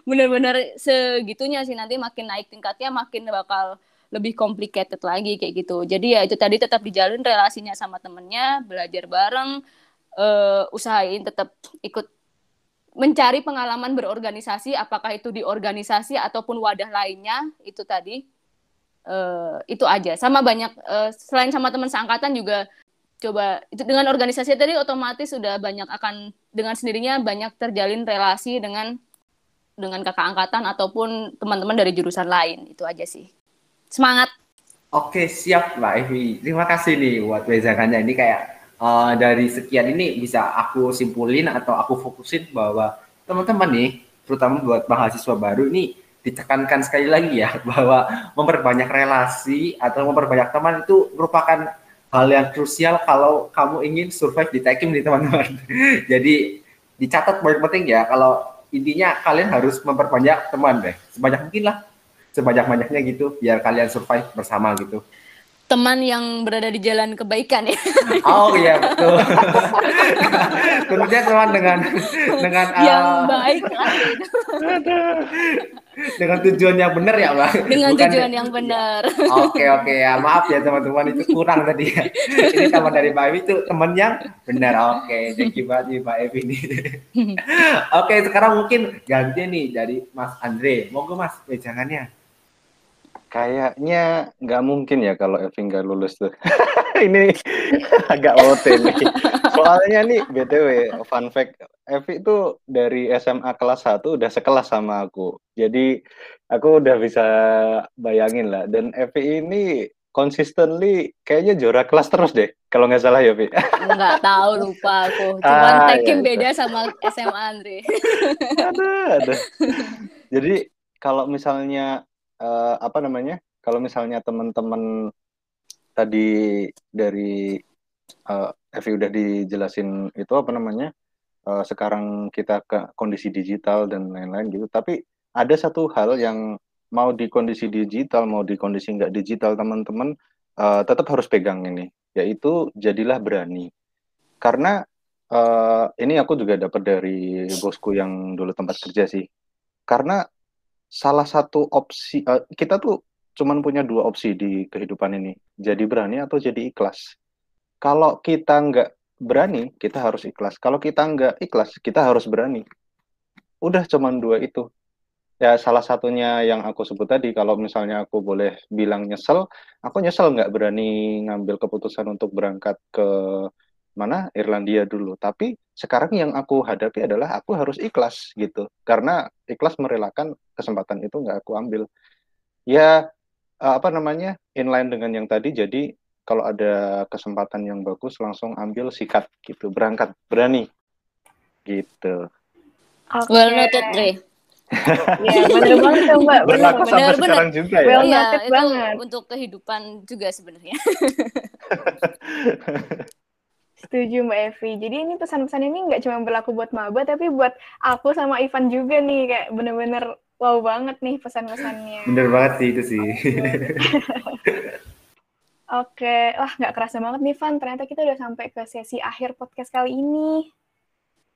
bener-bener segitunya sih nanti makin naik tingkatnya makin bakal lebih complicated lagi kayak gitu. Jadi ya itu tadi tetap dijalin relasinya sama temennya, belajar bareng, uh, usahain tetap ikut mencari pengalaman berorganisasi, apakah itu di organisasi ataupun wadah lainnya itu tadi uh, itu aja sama banyak uh, selain sama teman seangkatan juga coba itu dengan organisasi tadi otomatis sudah banyak akan dengan sendirinya banyak terjalin relasi dengan dengan kakak angkatan ataupun teman-teman dari jurusan lain itu aja sih semangat Oke, siap Mbak Evi. Terima kasih nih buat wejangannya. Ini kayak uh, dari sekian ini bisa aku simpulin atau aku fokusin bahwa teman-teman nih, terutama buat mahasiswa baru ini ditekankan sekali lagi ya bahwa memperbanyak relasi atau memperbanyak teman itu merupakan hal yang krusial kalau kamu ingin survive di Tekim nih teman-teman. Jadi dicatat poin penting ya kalau intinya kalian harus memperbanyak teman deh sebanyak mungkin lah sebanyak-banyaknya gitu biar kalian survive bersama gitu teman yang berada di jalan kebaikan ya. Oh iya betul. Tentunya teman dengan dengan yang uh, baik lah. Dengan tujuan yang benar ya, Mbak. Dengan Bukan tujuan yang benar. Oke oke ya, maaf ya teman-teman itu kurang tadi ya. Ini teman dari Mbak Evi itu teman yang benar. Oke, thank you banget Mbak Evi ini. oke, sekarang mungkin ganti nih dari Mas Andre. Monggo Mas, jangannya. Kayaknya nggak mungkin ya kalau Evi nggak lulus tuh. ini agak OT nih. Soalnya nih BTW, fun fact, Evi itu dari SMA kelas 1 udah sekelas sama aku. Jadi aku udah bisa bayangin lah. Dan Evi ini consistently kayaknya juara kelas terus deh. Kalau nggak salah ya, Vi. Nggak tahu, lupa aku. Cuman ah, tekim ya, beda sama SMA Andre. ada, ada. Jadi kalau misalnya uh, apa namanya kalau misalnya teman-teman tadi dari uh, Evi udah dijelasin itu apa namanya uh, sekarang kita ke kondisi digital dan lain-lain gitu. Tapi ada satu hal yang mau di kondisi digital mau di kondisi nggak digital teman-teman uh, tetap harus pegang ini yaitu jadilah berani. Karena uh, ini aku juga dapat dari bosku yang dulu tempat kerja sih. Karena salah satu opsi uh, kita tuh cuman punya dua opsi di kehidupan ini. Jadi berani atau jadi ikhlas. Kalau kita nggak berani kita harus ikhlas kalau kita nggak ikhlas kita harus berani udah cuman dua itu ya salah satunya yang aku sebut tadi kalau misalnya aku boleh bilang nyesel aku nyesel nggak berani ngambil keputusan untuk berangkat ke mana Irlandia dulu. Tapi sekarang yang aku hadapi adalah aku harus ikhlas gitu. Karena ikhlas merelakan kesempatan itu nggak aku ambil. Ya eh, apa namanya inline dengan yang tadi. Jadi kalau ada kesempatan yang bagus langsung ambil sikat gitu, berangkat berani gitu. Okay. Well noted, Dre. ya benar banget mbak bener, sampai bener, sekarang juga ya well ya, itu banget. untuk kehidupan juga sebenarnya Setuju Mbak Evi. Jadi ini pesan-pesan ini nggak cuma berlaku buat maba, tapi buat aku sama Ivan juga nih. Kayak bener-bener wow banget nih pesan-pesannya. Bener banget sih itu sih. Oke, wah nggak kerasa banget nih Van. Ternyata kita udah sampai ke sesi akhir podcast kali ini.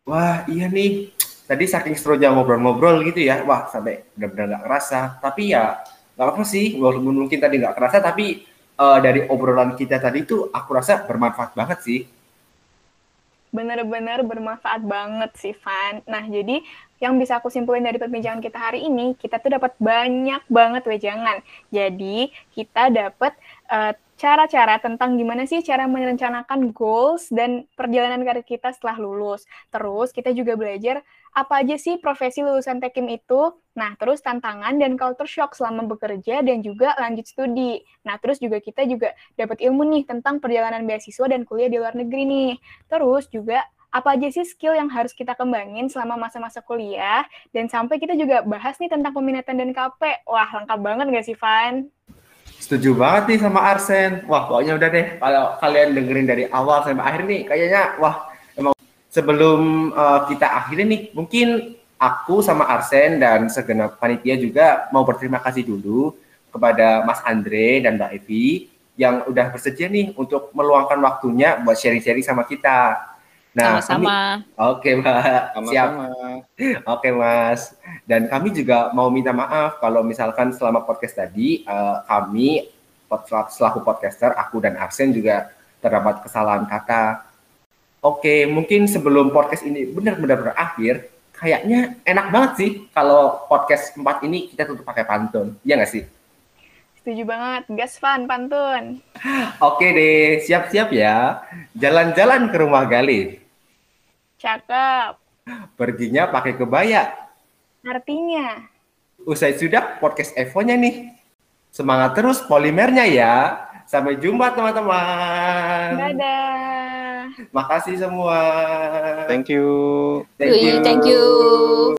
Wah iya nih. Tadi saking serunya ngobrol-ngobrol gitu ya. Wah sampai benar-benar nggak kerasa. Tapi ya nggak apa-apa sih. Walaupun mungkin tadi nggak kerasa, tapi uh, dari obrolan kita tadi tuh aku rasa bermanfaat banget sih benar-benar bermanfaat banget sih Van. Nah jadi yang bisa aku simpulin dari perbincangan kita hari ini, kita tuh dapat banyak banget wejangan. Jadi kita dapat uh, cara-cara tentang gimana sih cara merencanakan goals dan perjalanan karir kita setelah lulus. Terus kita juga belajar apa aja sih profesi lulusan Tekim itu. Nah, terus tantangan dan culture shock selama bekerja dan juga lanjut studi. Nah, terus juga kita juga dapat ilmu nih tentang perjalanan beasiswa dan kuliah di luar negeri nih. Terus juga apa aja sih skill yang harus kita kembangin selama masa-masa kuliah dan sampai kita juga bahas nih tentang peminatan dan KP. Wah, lengkap banget gak sih, Van? Setuju banget nih sama Arsen. Wah, pokoknya udah deh. Kalau kalian dengerin dari awal sampai akhir nih, kayaknya wah, emang sebelum uh, kita akhiri nih, mungkin aku sama Arsen dan segenap panitia juga mau berterima kasih dulu kepada Mas Andre dan Mbak Evi yang udah bersedia nih untuk meluangkan waktunya buat sharing-sharing sama kita. Nah, sama-sama. Oke, Mbak. Sama-sama. Siap. Oke, Mas. Dan kami juga mau minta maaf kalau misalkan selama podcast tadi uh, kami selaku podcaster aku dan Arsen juga terdapat kesalahan kata. Oke, mungkin sebelum podcast ini benar-benar berakhir, kayaknya enak banget sih kalau podcast empat ini kita tutup pakai pantun. Iya nggak sih? Setuju banget. Gas fun pantun. Oke deh, siap-siap ya. Jalan-jalan ke rumah Galih. Cakep. Perginya pakai kebaya. Artinya? Usai sudah podcast Evo-nya nih. Semangat terus polimernya ya. Sampai jumpa teman-teman. Dadah. Makasih semua. Thank you. Thank you.